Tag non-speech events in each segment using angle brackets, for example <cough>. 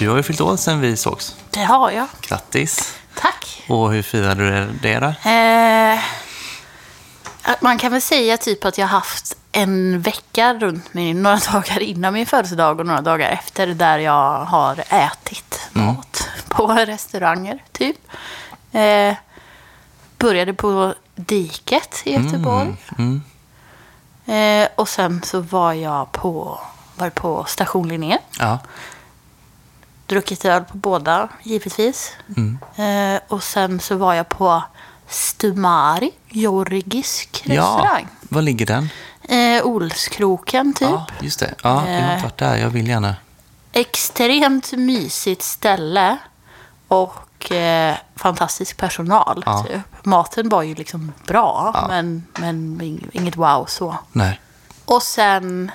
Du har ju fyllt år sedan vi sågs. Det har jag. Grattis! Tack. Och hur firade du det då? Eh, man kan väl säga typ att jag har haft en vecka runt mig, några <laughs> dagar innan min födelsedag och några dagar efter, där jag har ätit mat på <laughs> restauranger, typ. Eh, började på Diket i Göteborg. Mm. Eh, och sen så var jag på, var på Station Linné. Ja. Druckit öl på båda, givetvis. Mm. Eh, och sen så var jag på Stumari, georgisk restaurang. ja. Var ligger den? Eh, Olskroken, typ. Ja, just det. Ja, jag har inte varit där. Jag vill gärna. Extremt mysigt ställe. Och eh, fantastisk personal. Ja. Typ. Maten var ju liksom bra, Ja. men, men inget wow så. Nej. Och sen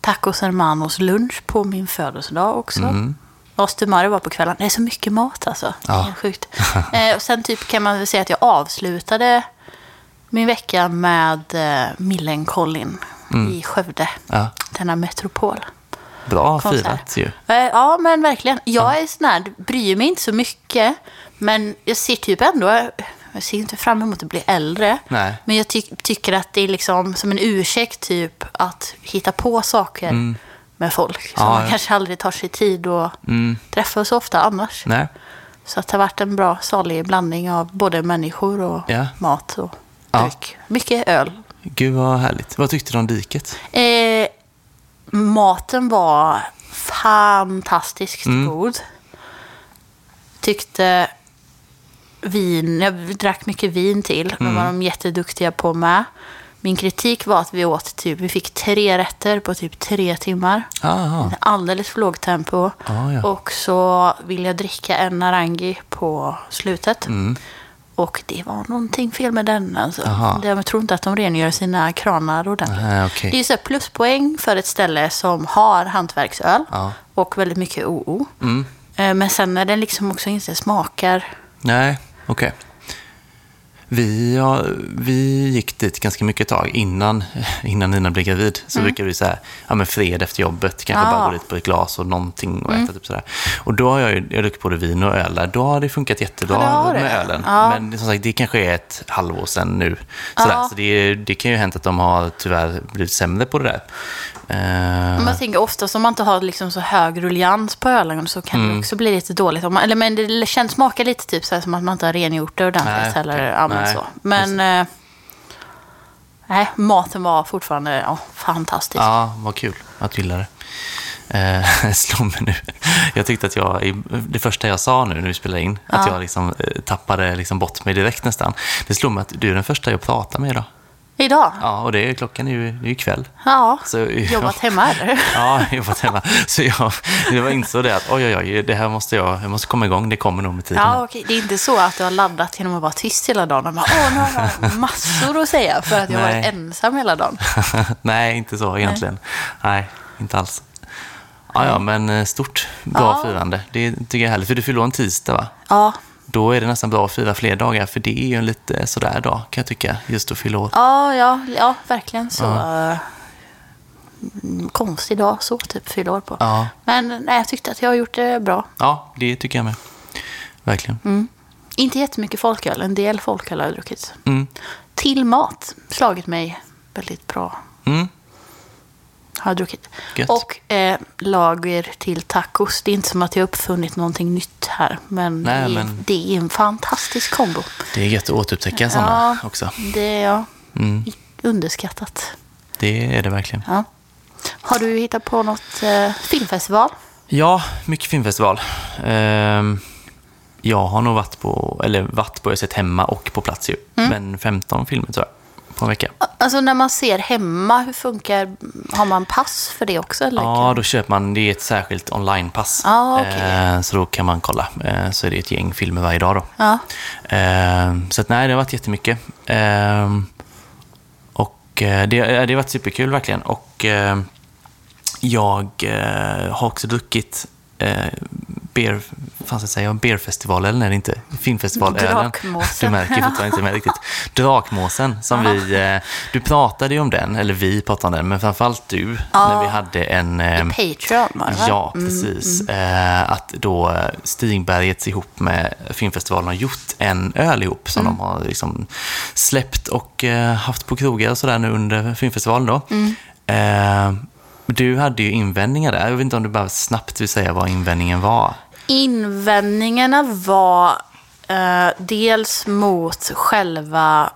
tacos hermanos lunch på min födelsedag också. Mm. Och Stumari var på kvällen. Det är så mycket mat alltså. Det är Ja. helt sjukt. eh, och sen typ kan man väl säga att jag avslutade min vecka med eh, Millencolin i Skövde. Ja. Denna metropol. Bra Konsert. firat ju. Eh, Ja, men verkligen. Jag är sån här, bryr mig inte så mycket. Men jag ser typ ändå, jag ser inte fram emot att bli äldre. Nej. Men jag ty- tycker att det är liksom som en ursäkt typ att hitta på saker med folk. Mm. Ja, man ja. kanske aldrig tar sig tid att Mm. träffa så ofta annars. Nej. Så att det har varit en bra salig blandning av både människor och Ja. mat och dryck. Mycket öl. Gud vad härligt. Vad tyckte du om diket? Eh, maten var fantastiskt Mm. god. Tyckte vin, jag drack mycket vin till, men Mm. var de jätteduktiga på med. Min kritik var att vi åt typ, vi fick tre rätter på typ tre timmar. Aha. Alldeles för lågt tempo. Ah, ja. Och så ville jag dricka en narangi på slutet. Mm. Och det var någonting fel med den. Alltså. Aha. Jag tror inte att de rengör sina kranar ordentligt. Ah, okej. Det är så pluspoäng för ett ställe som har hantverksöl Ja. och väldigt mycket OO. Mm. Eh, Men sen när den liksom också inte smakar... Nej, okej. Vi, ja, vi gick dit ganska mycket tag innan, <laughs> innan Nina blev gravid. Så brukade vi så här, ja men fred efter jobbet, kanske Mm. Ah. bara gå dit på ett glas och någonting och äta typ sådär. Och då har jag jag druckit både vin och öl där. Då har det funkat jättebra Ja, det det. med ölen. Ja. Men som sagt, det kanske är ett halvår sedan nu. Sådär. Ja. Så det, det kan ju hänt att de har tyvärr blivit sämre på det där. Eh, Man tänker ofta om man inte har liksom så hög rullians på ölen så kan Mm. det också bli lite dåligt. Man, eller men det känns, smakar lite typ så som att man inte har rengjort det ordentligt. Nej, eller, okej. ja, Nej, så. men eh, nej, maten var fortfarande ja, fantastisk. Ja, vad kul att du gillade det. Eh, <laughs> slå mig nu. Jag tyckte att jag, det första jag sa nu när vi spelade in, att Ja. jag liksom, eh, tappade liksom bort mig direkt nästan. Det slog mig att du är den första jag pratar med idag. Idag? Ja, och det är, klockan är ju, det är ju kväll. Ja. Så, Jobbat hemma eller? <laughs> Ja, jag jobbat hemma. Så jag, jag insåg det att oj, oj, oj, det här måste jag, jag måste komma igång, det kommer nog med tiden. Ja, okej. Det är inte så att du har laddat genom att vara tyst hela dagen och bara, åh, nu har jag <laughs> massor att säga för att jag har varit Nej. ensam hela dagen. <laughs> Nej, inte så egentligen. Nej, inte alls. Ja, ja, men eh, stort, bra Ja. firande. Det tycker jag är härligt. För du fyller en tisdag, va? Ja, Då är det nästan bra att fira fler dagar, för det är ju en lite sådär dag, kan jag tycka, just att fylla år. ja, ja, ja verkligen så. eh, mm, Konstig dag så, typ fylla år på. Ja. Men nej, jag tyckte att jag har gjort det bra. Ja, det tycker jag med. Verkligen. Inte jättemycket folköl, en del folköl har jag druckit. Mm. Till mat, slagit mig väldigt bra. Mm. Har druckit. Gött. Och eh, lager till tacos. Det är inte som att jag har uppfunnit någonting nytt här. Men, Nej, det, är, men- det är en fantastisk kombo. Det är gött att återupptäcka sådana också. Det är ja, Mm. underskattat. Det är det verkligen. Ja. Har du hittat på något eh, filmfestival? Ja, mycket filmfestival. Ehm, jag har nog varit på, eller varit på, jag sett hemma och på plats ju. Mm. Men 15 filmer tror jag, på en vecka. Alltså när man ser hemma, hur funkar Har man pass för det också? Eller? Ja, då köper man, det är ett särskilt onlinepass. Ah, okej. Eh, Så då kan man kolla. Eh, Så är det ett gäng filmer varje dag då. Ja. Eh, Så att, nej, det har varit jättemycket. Och det, det har varit superkul verkligen. Och jag har också druckit eh, beer, fan ska jag säga, beerfestival eller nej inte, filmfestivalölen. <laughs> Drakmåsen. Du märker fortfarande inte med riktigt. Drakmåsen, som vi, eh, du pratade ju om den, eller vi pratade om den, men framförallt du, Ja. när vi hade en... Eh, Patreon, va? Ja, precis. Eh, att då Stigbergets ihop med filmfestivalen har gjort en öl ihop som de har liksom släppt och eh, haft på krogar och sådär nu under filmfestivalen då. Du hade ju invändningar där. Jag vet inte om du bara snabbt vill säga vad invändningen var. Invändningarna var eh, dels mot själva...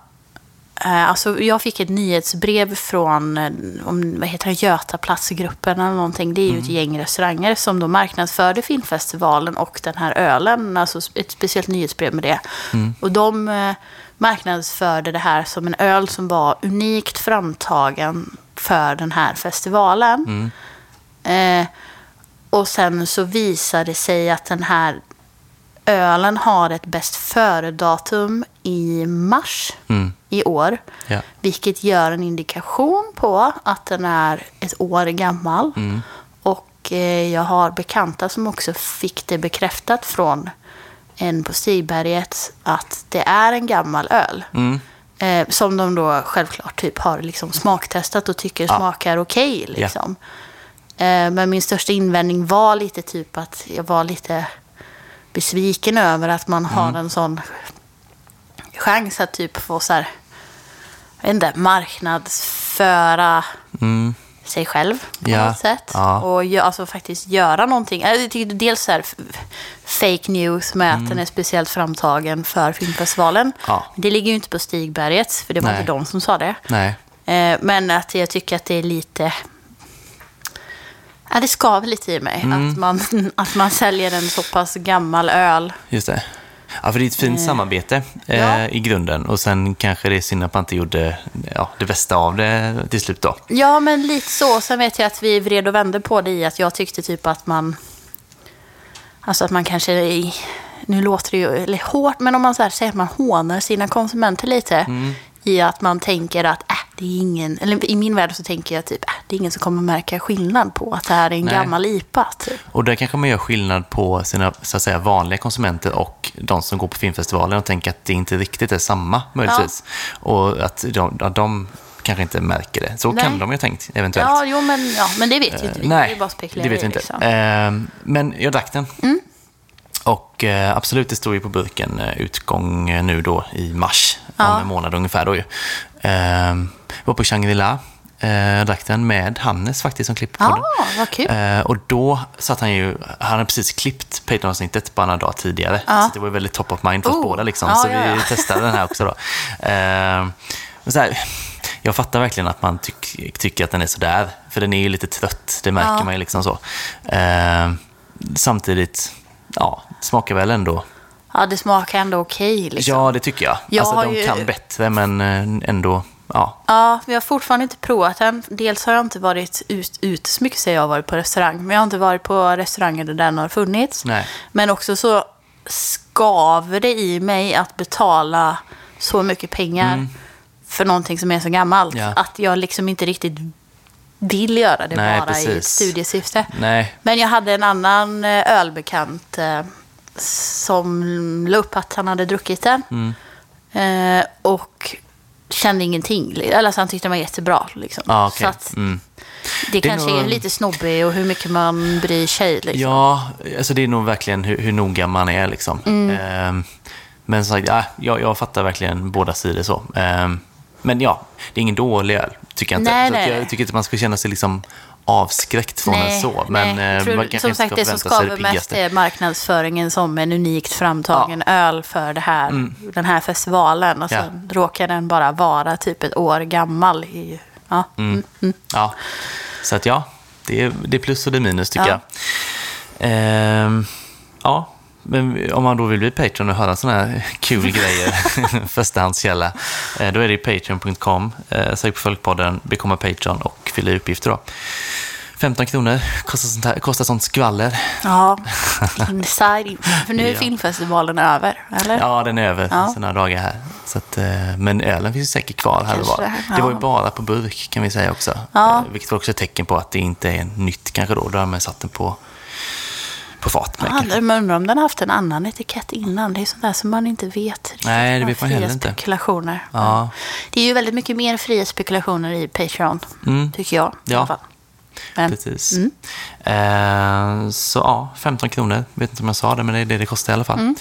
Eh, alltså jag fick ett nyhetsbrev från eh, om, vad heter det, Götaplatsgruppen eller någonting. Det är ju ett gäng restauranger som då marknadsförde filmfestivalen och den här ölen. Alltså ett speciellt nyhetsbrev med det. Och de eh, marknadsförde det här som en öl som var unikt framtagen för den här festivalen. Eh, och sen så visade det sig att den här ölen har ett bäst före-datum i mars Mm. i år. Ja. Vilket gör en indikation på att den är ett år gammal. Mm. Och eh, jag har bekanta som också fick det bekräftat från en på Stigberget att det är en gammal öl. Mm. Eh, som de då självklart typ har liksom smaktestat och tycker Ja. smakar okej. liksom. eh, men min största invändning var lite typ att jag var lite besviken över att man Mm. har en sån chans att typ få så här, jag vet inte, marknadsföra Mm. sig själv på Ja, något sätt. ja. Och alltså faktiskt göra någonting. Jag tycker dels så här fake news med att den är speciellt framtagen för filmfestivalen. Mm. Ja. Det ligger ju inte på Stigbergets, för det var Nej. inte de som sa det. Nej. Eh, Men att jag tycker att det är lite... Ja, det skaver lite i mig. Mm. Att, man, <laughs> att man säljer en så pass gammal öl. Just det. Ja, för det är ett fint samarbete eh, ja. i grunden. Och sen kanske det är synd att man inte gjorde ja, det bästa av det till slut då. Ja, men lite så. Sen vet jag att vi vred och vände på det i att jag tyckte typ att man... Alltså att man kanske... i- Nu låter det ju hårt, men om man så här säger att man hånar sina konsumenter lite. Mm. I att man tänker att äh, det är ingen... Eller i min värld så tänker jag typ äh, det är ingen som kommer märka skillnad på att det här är en Nej. gammal IPA. Typ. Och där kanske man gör skillnad på sina så att säga, vanliga konsumenter och de som går på filmfestivalen och tänker att det inte riktigt är samma möjligtvis. Och att de, att de kanske inte märker det. Så Nej. kan de ju ha tänkt eventuellt. Ja, jo, men, ja, men det vet ju inte vi. det är Nej, bara spekulerar det vet vi inte. Liksom. Ehm, men jag drack den. Mm. Och eh, absolut, det står ju på burken eh, utgång eh, nu då i mars, Ja. om en månad ungefär då ju. Ehm, var på Shangri-La, eh, jag drack den med Hannes faktiskt som Ja, podden. vad kul. Eh, och då satt han ju, han hade precis klippt Patreon-avsnittet bara några dagar tidigare. Ja. Så det var väldigt top of mind för oss Oh, båda liksom. ja, så ja, ja. vi testade den här också då. <laughs> Eh, men så här, jag fattar verkligen att man tyck, tycker att den är sådär. För den är ju lite trött, det märker Ja. man ju liksom så. Eh, samtidigt, ja, smakar väl ändå. Ja, det smakar ändå okej. liksom. Ja, det tycker jag. Jag alltså de ju- kan bättre, men eh, ändå, ja. Ja, vi har fortfarande inte provat den. Dels har jag inte varit ut, ute så mycket, säger jag, har varit på restaurang. Men jag har inte varit på restauranger där den har funnits. Nej. Men också så skaver det i mig att betala så mycket pengar för någonting som är så gammalt. Mm. Ja. Att jag liksom inte riktigt vill göra det Nej, bara i precis. studiesyfte. Nej, Men jag hade en annan eh, ölbekant eh, som la upp att han hade druckit den. Mm. Eh, och kände ingenting. Eller så han tyckte den var jättebra. Liksom. ja, okej. Så att Mm. det, Det är kanske nog- är lite snobbig och hur mycket man bryr sig. Liksom. Ja, alltså det är nog verkligen hur, hur noga man är. Liksom. Mm. Ehm, men så, ja, jag, jag fattar verkligen båda sidor så. Men ja, det är ingen dålig öl, tycker jag inte. Nej, nej. jag tycker inte man ska känna sig liksom avskräckt från en så. Men nej. eh, Tror- man kanske som sagt, det som skaver mest är marknadsföringen som en unikt framtagen öl för det här, den här festivalen. Och Ja. sen råkar den bara vara typ ett år gammal. I, ja. Mm. Mm. Ja, så att ja, det är, det är plus och det är minus tycker Ja. jag. Ehm, ja, men om man då vill bli Patreon och höra sådana här <laughs> kul grejer, <laughs> förstahandskälla, eh, då är det patreon.com, eh, sök på Folkpodden, bekomma Patreon och fylla i uppgifter då. 15 kronor kostar sånt, här, kostar sånt skvaller. Ja, <laughs> inside. in- För nu är Ja. filmfestivalen över, eller? Ja, den är över Ja. några dagar här. Så att, eh, men ölen finns säkert kvar här och var. det, var ju bara på burk kan vi säga också. Ja. Vilket var också ett tecken på att det inte är nytt kanske då. Då har man satt den på på fat. Ja, men undrar om den har haft en annan etikett innan. Det är sånt där som man inte vet. riktigt. Nej, det vet man heller inte. spekulationer. Ja. Det är ju väldigt mycket mer fria spekulationer i Patreon, Mm. tycker jag. I Ja. Men, Precis. Mm. Eh, så ja, 15 kronor. Vet inte om jag sa det, men det är det det kostar i alla fall. Mm.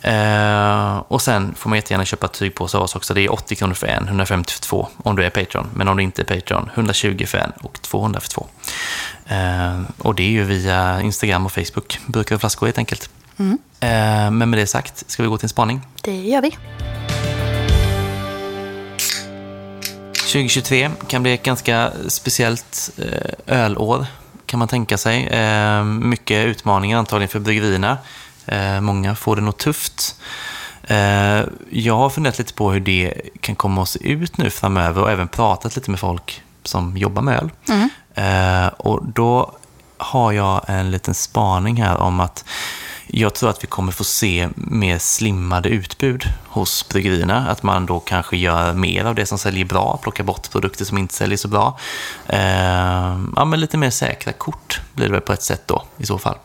Eh, och sen får man jättegärna köpa tygpåsar av oss också. Det är 80 kronor för en, 150 för två om du är Patreon. Men om du inte är Patreon, 120 för en och 200 för två. Eh, och det är ju via Instagram och Facebook. Burkar och flaskor helt enkelt. Mm. Eh, men med det sagt, ska vi gå till en spaning? det gör vi. 2023 kan bli ett ganska speciellt eh, ölår, kan man tänka sig. Eh, mycket utmaningar antagligen för bryggerierna. Eh, många får det nog tufft. Jag har funderat lite på hur det kan komma att se ut nu framöver och även pratat lite med folk som jobbar med öl. Eh, och då har jag en liten spaning här om att jag tror att vi kommer få se mer slimmade utbud hos bryggerierna. Att man då kanske gör mer av det som säljer bra, plockar bort produkter som inte säljer så bra. Eh, ja, men lite mer säkra kort blir det väl på ett sätt då, i så fall.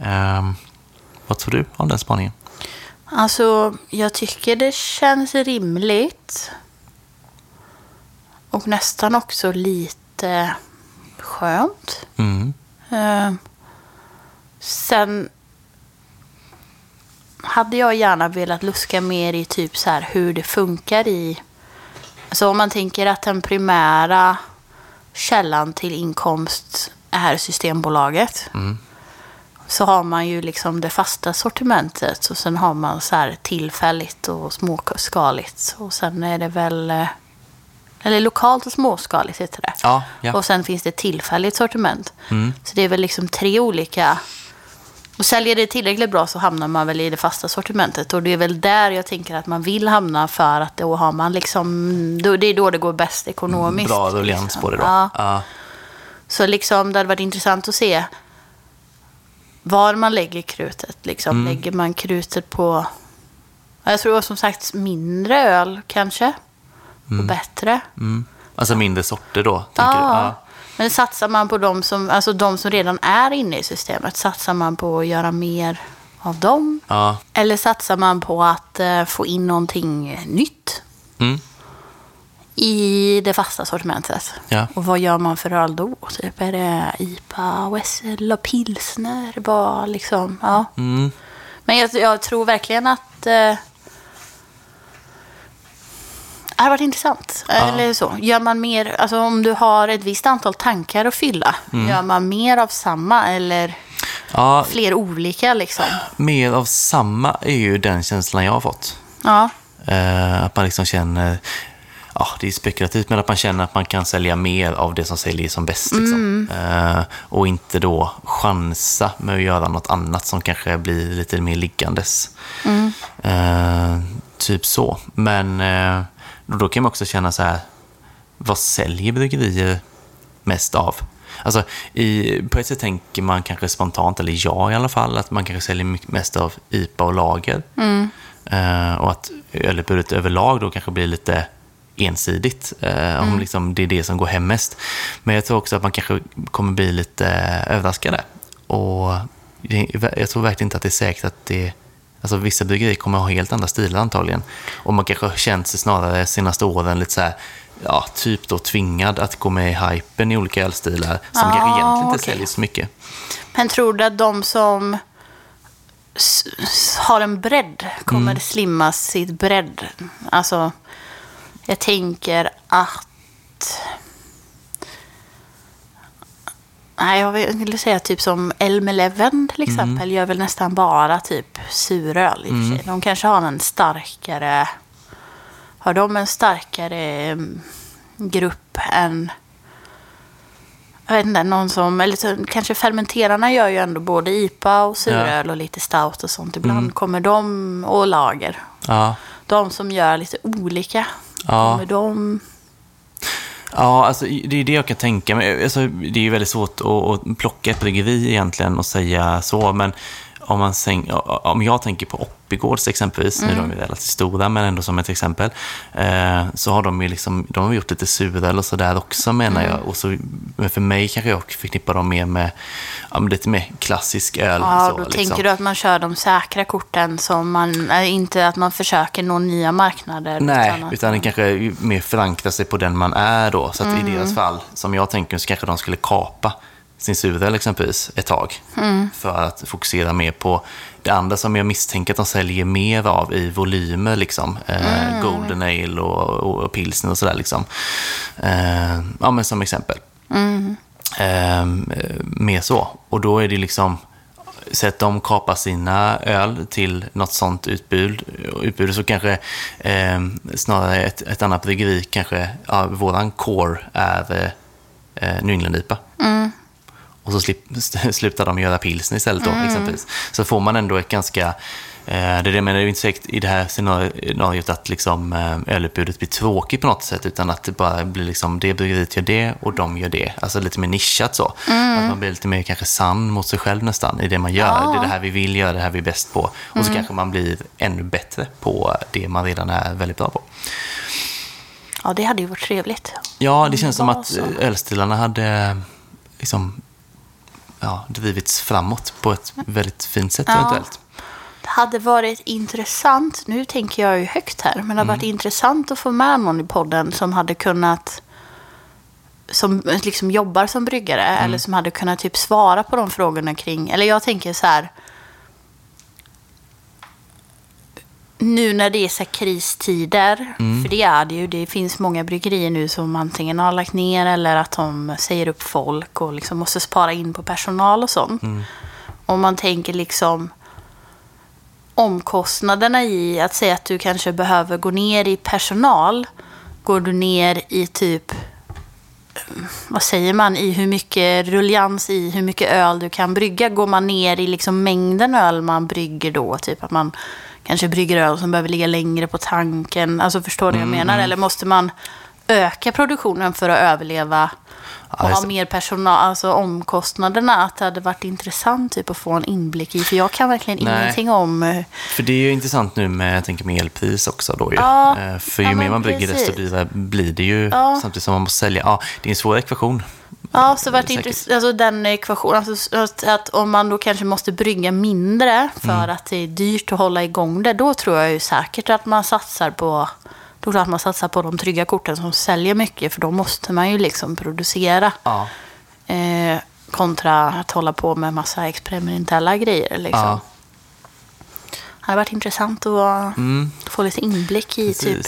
Eh, vad tror du om den spaningen? Alltså, jag tycker det känns rimligt. Och nästan också lite skönt. Mm. Eh, sen hade jag gärna velat luska mer i typ så här hur det funkar i... Alltså om man tänker att den primära källan till inkomst är Systembolaget. Så har man ju liksom det fasta sortimentet och sen har man så här tillfälligt och småskaligt. Och sen är det väl... eh, Eller lokalt och småskaligt heter det. Ja, ja. Och sen finns det tillfälligt sortiment. Så det är väl liksom tre olika. Och säljer det tillräckligt bra så hamnar man väl i det fasta sortimentet. Och det är väl där jag tänker att man vill hamna för att då har man liksom, då, det är då det går bäst ekonomiskt. Bra ruljans liksom. på det då. Ja. Ja. Så liksom det hade varit intressant att se var man lägger krutet. Liksom. Lägger man krutet på, jag tror som sagt mindre öl kanske. Och bättre. Mm. Alltså mindre sorter då, tänker du? Ja. Men satsar man på de som, alltså de som redan är inne i systemet, satsar man på att göra mer av dem? Ja. Eller satsar man på att eh, få in någonting nytt Mm. i det fasta sortimentet? Ja. Och vad gör man för öl då? Typ, är det IPA, Wessel och pilsner? Vad liksom, ja. Mm. Men jag, jag tror verkligen att eh, det har varit intressant. Eller så. Gör man mer, alltså om du har ett visst antal tankar att fylla, Mm. gör man mer av samma eller ja, fler olika liksom? mer av samma är ju den känslan jag har fått. Ja, Eh, att man liksom känner, ja det är spekulativt, men att man känner att man kan sälja mer av det som säljer som bäst. Liksom. Eh, och inte då chansa med att göra något annat som kanske blir lite mer liggandes. Eh, typ så. Men eh, då, kan man också känna så här, vad säljer bryggerier mest av? Alltså, i, på ett sätt tänker man kanske spontant, eller jag i alla fall, att man kanske säljer mest av IPA och lager. Eh, och att ölutbudet överlag då kanske blir lite ensidigt, eh, om liksom det är det som går hem mest. Men jag tror också att man kanske kommer bli lite överraskade. Och jag tror verkligen inte att det är säkert att det Alltså vissa bryggerier kommer ha helt andra stilar antagligen. Och man kanske har känt sig snarare senaste åren lite så här, ja, typ då tvingad att gå med i hypen i olika ölstilar som Ah, kanske egentligen inte okej. säljer så mycket. men tror du att de som har en bredd kommer Mm. slimma sitt bredd? Alltså, jag tänker att... Nej, jag vill säga typ som Elm Eleven till exempel gör väl nästan bara typ suröl i och för sig. De kanske har en starkare... Har de en starkare mm, grupp än... Jag vet inte, någon som... Eller så, kanske fermenterarna gör ju ändå både IPA och suröl och lite stout och sånt. Ibland kommer de och lager. Ja, De som gör lite olika. Ja. Kommer de... Ja, alltså, det är det jag kan tänka mig. Alltså, det är ju väldigt svårt att, att plocka ett bryggeri egentligen och säga så, men om, man säng, om jag tänker på Oppigårds exempelvis, mm. nu är de relativt stora, men ändå som ett exempel, eh, så har de ju liksom, de har gjort lite suröl och sådär också menar mm. jag. Och så, men för mig kanske jag förknippar dem mer med ja, lite mer klassisk öl. Ja, så, då liksom. tänker du att man kör de säkra korten, som man, inte att man försöker nå nya marknader. Nej, utan, utan det kanske mer förankrar sig på den man är då. Så att mm. i deras fall, som jag tänker, så kanske de skulle kapa sin suröl exempelvis ett tag. Mm. För att fokusera mer på det andra som jag misstänker att de säljer mer av i volymer. Liksom. Eh, mm. Golden Ale och, och, och pilsner och sådär. Liksom. Eh, ja, men som exempel. Mm. Eh, mer så. Och då är det liksom så att de kapar sina öl till något sånt utbud, utbud så kanske eh, snarare ett, ett annat bryggeri, kanske ja, våran core är eh, New England-IPA. Mm och så slip, <laughs> slutar de göra pilsner istället då, mm. exempelvis. Så får man ändå ett ganska eh, det är det jag menar, det är inte säkert i det här scenariot att liksom, eh, ölutbudet blir tråkigt på något sätt, utan att det bara blir liksom, det bryggeriet gör det och de gör det. Alltså lite mer nischat så. Mm. Att man blir lite mer kanske sann mot sig själv nästan i det man gör. Ja. Det är det här vi vill göra, det här vi är bäst på. Och mm. så kanske man blir ännu bättre på det man redan är väldigt bra på. Ja, det hade ju varit trevligt. Ja, det känns som att ölstilarna hade liksom ja, drivits framåt på ett väldigt fint sätt ja. eventuellt. Det hade varit intressant, nu tänker jag ju högt här, men det hade mm. varit intressant att få med någon i podden som hade kunnat som liksom jobbar som bryggare mm. eller som hade kunnat typ svara på de frågorna kring, eller jag tänker så här, nu när det är så kristider, mm. för det är det ju, det finns många bryggerier nu som antingen har lagt ner eller att de säger upp folk och liksom måste spara in på personal och sånt. Mm. Om man tänker liksom omkostnaderna i att säga att du kanske behöver gå ner i personal, går du ner i typ vad säger man, i hur mycket rullians i hur mycket öl du kan brygga. Går man ner i liksom mängden öl man brygger då? Typ att man kanske brygger öl som behöver ligga längre på tanken. Alltså förstår du vad jag mm, menar? Mm. Eller måste man öka produktionen för att överleva och ha mer personal, alltså omkostnaderna, att det hade varit intressant typ, att få en inblick i. För jag kan verkligen Nej. ingenting om... Eh, för det är ju intressant nu med, jag tänker med elpris också då ju. Ja, eh, för ju ja, mer man brygger desto dyrare blir det ju. Ja. Samtidigt som man måste sälja. Ja, det är en svår ekvation. Ja, så vart intressant, alltså den ekvationen, alltså, att, att, om man då kanske måste brygga mindre för mm. att det är dyrt att hålla igång det, då tror jag ju säkert att man satsar på då tror jag att man satsar på de trygga korten som säljer mycket, för då måste man ju liksom producera. Ja. Eh, kontra att hålla på med massa experimentella grejer. Liksom. Ja hade varit intressant att mm. få lite inblick i typ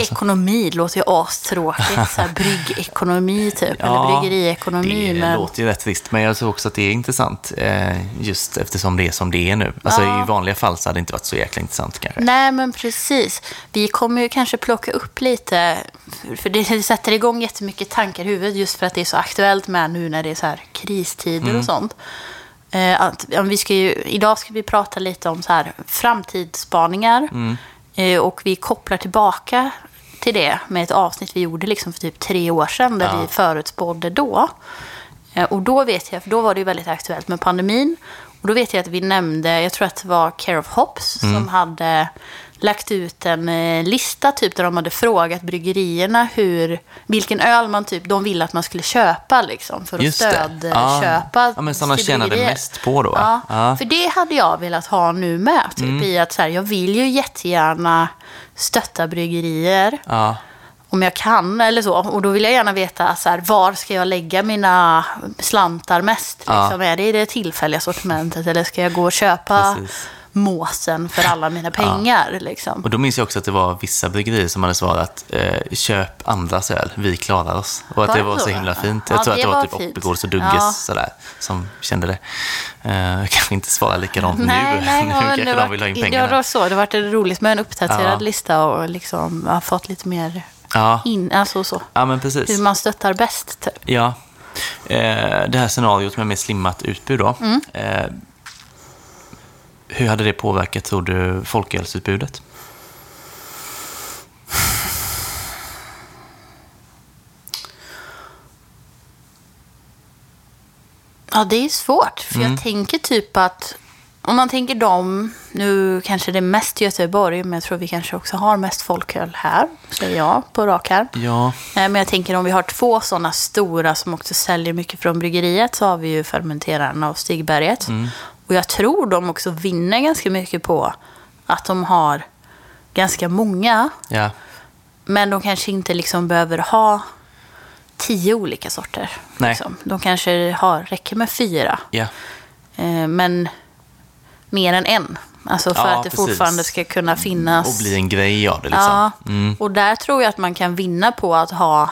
ekonomi. Det låter ju astråkigt. så här <laughs> bryggekonomi typ. Ja, eller bryggeriekonomi. Det men... låter ju rätt trist. Men jag tror också att det är intressant. Eh, just eftersom det är som det är nu. Alltså ja. i vanliga fall så hade det inte varit så jäkla intressant kanske. Nej, men precis. Vi kommer ju kanske plocka upp lite. För det sätter igång jättemycket tankar i huvudet. Just för att det är så aktuellt med nu när det är så här kristider mm. och sånt. Eh, att, vi ska ju, idag ska vi prata lite om så här, framtidsspaningar. Mm. Eh, och vi kopplar tillbaka till det med ett avsnitt vi gjorde liksom för typ tre år sedan. Där ja. vi förutspådde då. Eh, och då vet jag, för då var det ju väldigt aktuellt med pandemin. Och då vet jag att vi nämnde, jag tror att det var Care of Hops mm. som hade lagt ut en eh, lista typ där de hade frågat bryggerierna hur, vilken öl man typ, de ville att man skulle köpa liksom för att stödköpa. Ja. ja, men sådana tjänade mest på då. Ja, ja, för det hade jag velat ha nu med. Typ mm. i att så här, jag vill ju jättegärna stötta bryggerier. Ja om jag kan eller så. Och då vill jag gärna veta så här, var ska jag lägga mina slantar mest? Liksom? Ja. Är det i det tillfälliga sortimentet eller ska jag gå och köpa Precis måsen för alla mina pengar. Ja. Liksom. Och då minns jag också att det var vissa bryggerier som hade svarat eh, köp andras öl, vi klarar oss. Och att var det var så himla fint. Jag ja, tror att det var, var typ Oppigårds och Dugges ja. sådär, som kände det. Eh, kanske inte svara likadant nej, nu. Nej, nu <laughs> kanske de var, vill ha in pengarna. Det var så, det var roligt med en uppdaterad lista och liksom har fått lite mer ja. in, alltså så. Ja, men precis. Hur man stöttar bäst. Typ. Ja. Eh, det här scenariot med mer slimmat utbud då. Mm. Eh, hur hade det påverkat, tror du, folkölsutbudet? Ja, det är svårt. För mm. jag tänker typ att om man tänker dem, nu kanske det är mest Göteborg, men jag tror vi kanske också har mest folköl här, säger jag på rak här. Ja, Eh, Men jag tänker om vi har två sådana stora som också säljer mycket från bryggeriet så har vi ju fermenterarna och Stigberget. Och jag tror de också vinner ganska mycket på att de har ganska många, ja, men de kanske inte liksom behöver ha tio olika sorter. Nej. Liksom. De kanske har, räcker med fyra. ja. Eh, men mer än en. Alltså för Ja, att det precis. fortfarande ska kunna finnas. Och bli en grej av det liksom. Ja, Mm. och där tror jag att man kan vinna på att ha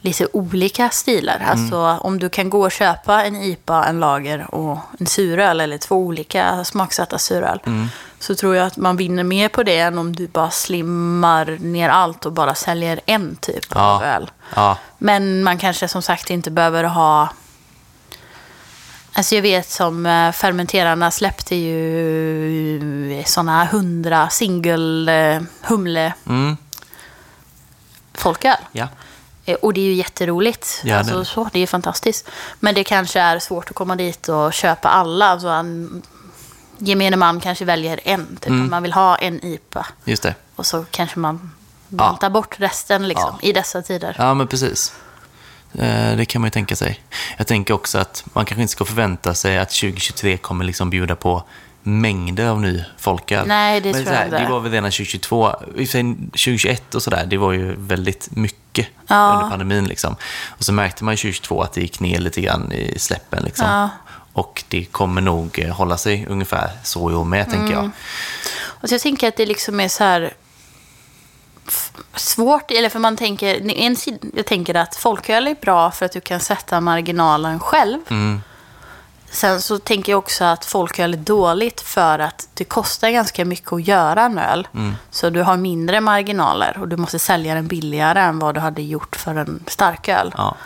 lite olika stilar. Mm. Alltså om du kan gå och köpa en IPA, en lager och en suröl eller två olika smaksatta suröl. Mm. Så tror jag att man vinner mer på det än om du bara slimmar ner allt och bara säljer en typ av Ja. öl. Ja, Men man kanske som sagt inte behöver ha... Alltså jag vet som eh, fermenterarna släppte ju sådana hundra single eh, humle mm. folköl. ja. Eh, Och det är ju jätteroligt. Ja, det är alltså, så, det är fantastiskt. Men det kanske är svårt att komma dit och köpa alla. Alltså en, gemene man kanske väljer en. Typ. Mm. Man vill ha en IPA. just det. Och så kanske man Ja. bantar bort resten liksom, Ja. i dessa tider. Ja, men precis. Eh, Det kan man ju tänka sig. Jag tänker också att man kanske inte ska förvänta sig att 2023 kommer liksom bjuda på mängder av ny folköl. Nej, det Men tror jag inte. Det var väl redan 2022. I och för sig 2021 och sådär, det var ju väldigt mycket Ja. under pandemin. Liksom. Och så märkte man ju 2022 att det gick ner lite grann i släppen. Liksom. Ja. Och det kommer nog eh, hålla sig ungefär så i år med, tänker jag. Och så jag tänker att det liksom är så här svårt, eller för man tänker, en jag tänker att folköl är bra för att du kan sätta marginalen själv. Mm. Sen så tänker jag också att folköl är dåligt för att det kostar ganska mycket att göra en öl. Mm. Så du har mindre marginaler och du måste sälja den billigare än vad du hade gjort för en starköl. Ja.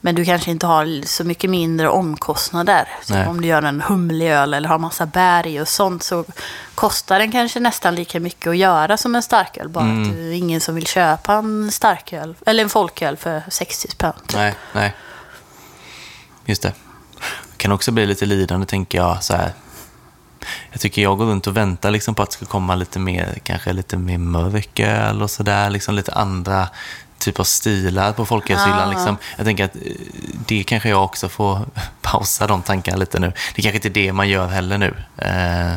Men du kanske inte har så mycket mindre omkostnader. Som Nej. om du gör en humlig öl eller har massa bär i och sånt så kostar den kanske nästan lika mycket att göra som en starköl. Bara Mm. att det är ingen som vill köpa en starköl, eller en folköl för 60 spänn. typ. Nej, nej. Just det. Kan också bli lite lidande, tänker jag. Så här. Jag tycker jag går runt och väntar liksom på att det ska komma lite mer, kanske lite mer mörk öl och sådär. Liksom lite andra typer av stilar på folkölshyllan. Ja. Liksom. Jag tänker att eh, det kanske jag också får <laughs> pausa de tankarna lite nu. Det kanske inte är det man gör heller nu. Eh,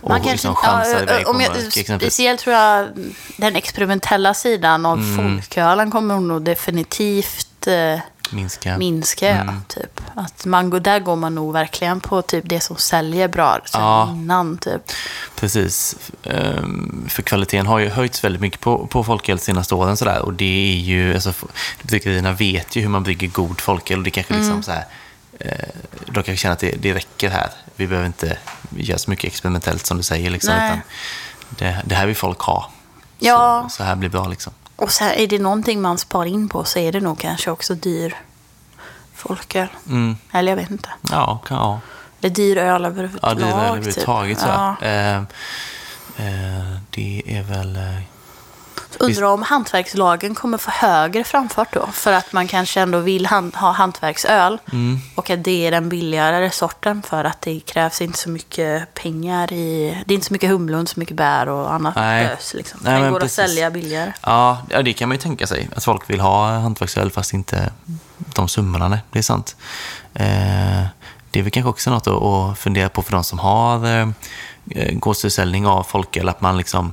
och Man liksom chansar iväg på om jag, mörk. Speciellt tror jag den experimentella sidan av Mm. folkölen kommer nog definitivt eh, Minska. minska. ja, Mm. Typ. Att man där går man nog verkligen på typ det som säljer bra sen Ja. innan. Typ. Precis. Ehm, För kvaliteten har ju höjts väldigt mycket på, på folköl de senaste åren. Sådär. Och det är ju, alltså, bryggerierna vet ju hur man brygger god folköl. Och det kanske Mm. liksom så här, eh, de kanske känner att det, det räcker här. Vi behöver inte göra så mycket experimentellt som du säger. Liksom, det, det här vill folk ha. Ja. Så, så här blir bra liksom. Och så här, är det någonting man sparar in på så är det nog kanske också dyr folköl. Mm. Eller jag vet inte. Ja, kan, ja. Eller dyr öl ja överhuvudtaget. det är väl överhuvudtaget typ. Ja. Ehm, eh, det är väl... Undrar om hantverkslagen kommer få högre framfart då. För att man kanske ändå vill han- ha hantverksöl. Mm. Och att det är den billigare sorten för att det krävs inte så mycket pengar i... Det är inte så mycket inte så mycket bär och annat Nej. ös. Liksom. Nej, Den går precis. att sälja billigare. Ja, det kan man ju tänka sig. Att folk vill ha hantverksöl fast inte de summorna. Nej, det är sant. Eh, det är väl kanske också något att, fundera på för de som har eh, gårdsförsäljning av folköl. Att man liksom,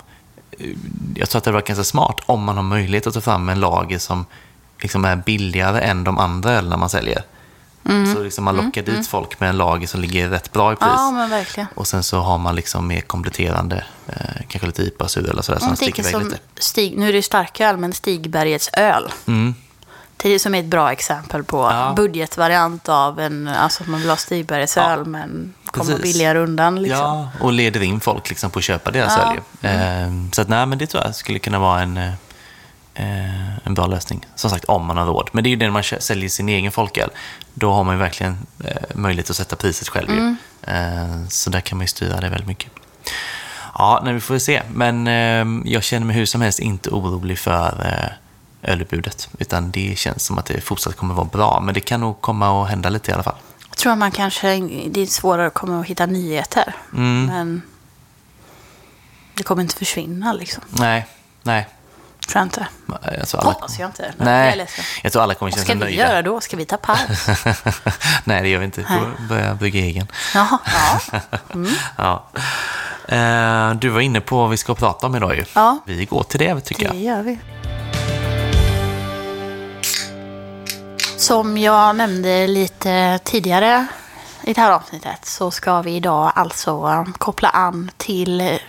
jag tror att det var ganska smart om man har möjlighet att ta fram en lager som liksom är billigare än de andra ölen man säljer. Så liksom man lockar dit folk med en lager som ligger rätt bra i pris. Ja. Och sen så har man liksom mer kompletterande, eh, kanske lite IPA, sur eller sådär, som Jag sticker som lite. Stig, nu är det starköl, men Stigbergets öl. Mm. Det är som är ett bra exempel på Ja. budgetvariant av en, alltså att man vill ha Stigbergets Ja. men kommer Precis. billigare undan liksom. Ja, och leder in folk liksom på att köpa deras Ja. öl. ju. Eh, Så att, nej, men det tror jag skulle kunna vara en, eh, en bra lösning. Som sagt, om man har råd. Men det är ju det när man säljer sin egen folköl. Då har man ju verkligen eh, möjlighet att sätta priset själv. ju. Eh, Så där kan man ju styra det väldigt mycket. Ja, nej, vi får se. Men eh, jag känner mig hur som helst inte orolig för eh, ölutbudet. Utan det känns som att det fortsatt kommer vara bra. Men det kan nog komma att hända lite i alla fall. tror man kanske, det är svårare att komma och hitta nyheter. Mm. Men det kommer inte försvinna liksom. Nej, nej. Tror jag inte. Jag tror alla, Hoppas jag inte. Jag nej, ledsen. jag tror alla kommer Vad känna ska sig vi nöjda. göra då? Ska vi ta paus? <laughs> nej, det gör vi inte. Vi får börja bygga egen. Jaha, ja. <laughs> Ja. Eh, du var inne på vad vi ska prata om idag ju. Ja. Vi går till det tycker Det jag. gör vi. Som jag nämnde lite tidigare i det här avsnittet så ska vi idag alltså koppla an till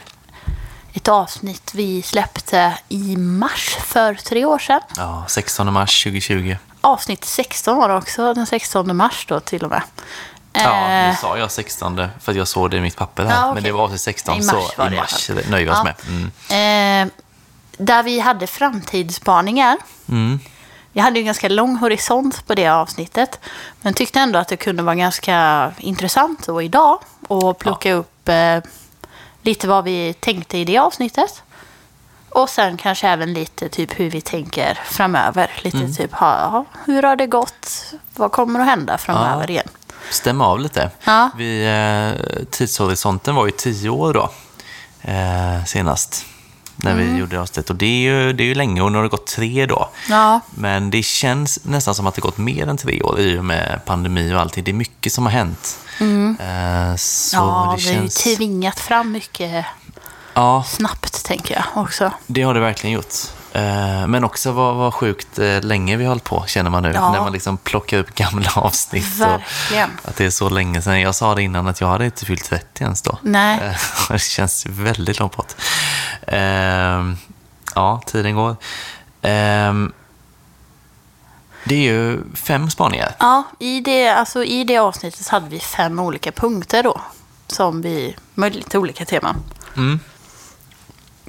ett avsnitt vi släppte i mars för tre år sedan. Ja, 16 mars 2020. Avsnitt 16 var det också, den 16 mars då till och med. Ja, nu Eh, sa jag 16 för att jag såg det i mitt papper här. Ja, okej. Men det var avsnitt 16, I mars så i mars nöjer vi oss Ja. med. Mm. Eh, där vi hade framtidsspaningar. Mm. Vi hade ju en ganska lång horisont på det avsnittet. Men tyckte ändå att det kunde vara ganska intressant då idag. Och plocka upp eh, lite vad vi tänkte i det avsnittet. Och sen kanske även lite typ hur vi tänker framöver. Lite Mm. typ, ha, ja, hur har det gått? Vad kommer att hända framöver Ja. igen? Stämma av lite. Ja. Vi, eh, tidshorisonten var ju 10 år då, eh, senast. När Mm. vi gjorde avsnitt. Och det är, ju, det är ju länge och nu har det gått tre då. Ja, Men det känns nästan som att det gått mer än tre år i och med pandemi och allting. Det är mycket som har hänt. Eh, så Mm. ja det vi har ju känns... tvingat fram mycket Ja, snabbt tänker jag också. det har det verkligen gjort. Eh, Men också vad, vad sjukt eh, länge vi har hållit på, känner man nu. Ja. När man liksom plockar upp gamla <laughs> avsnitt. Och Verkligen. att det är så länge sedan. Jag sa det innan att jag hade inte fyllt 30 ens då. Nej. Eh, <laughs> Det känns väldigt långt bort. Ehm, Ja, tiden går. Ehm, Det är ju fem spaningar. Ja, i det, alltså, i det avsnittet hade vi fem olika punkter då. Som vi, lite olika teman. Mm.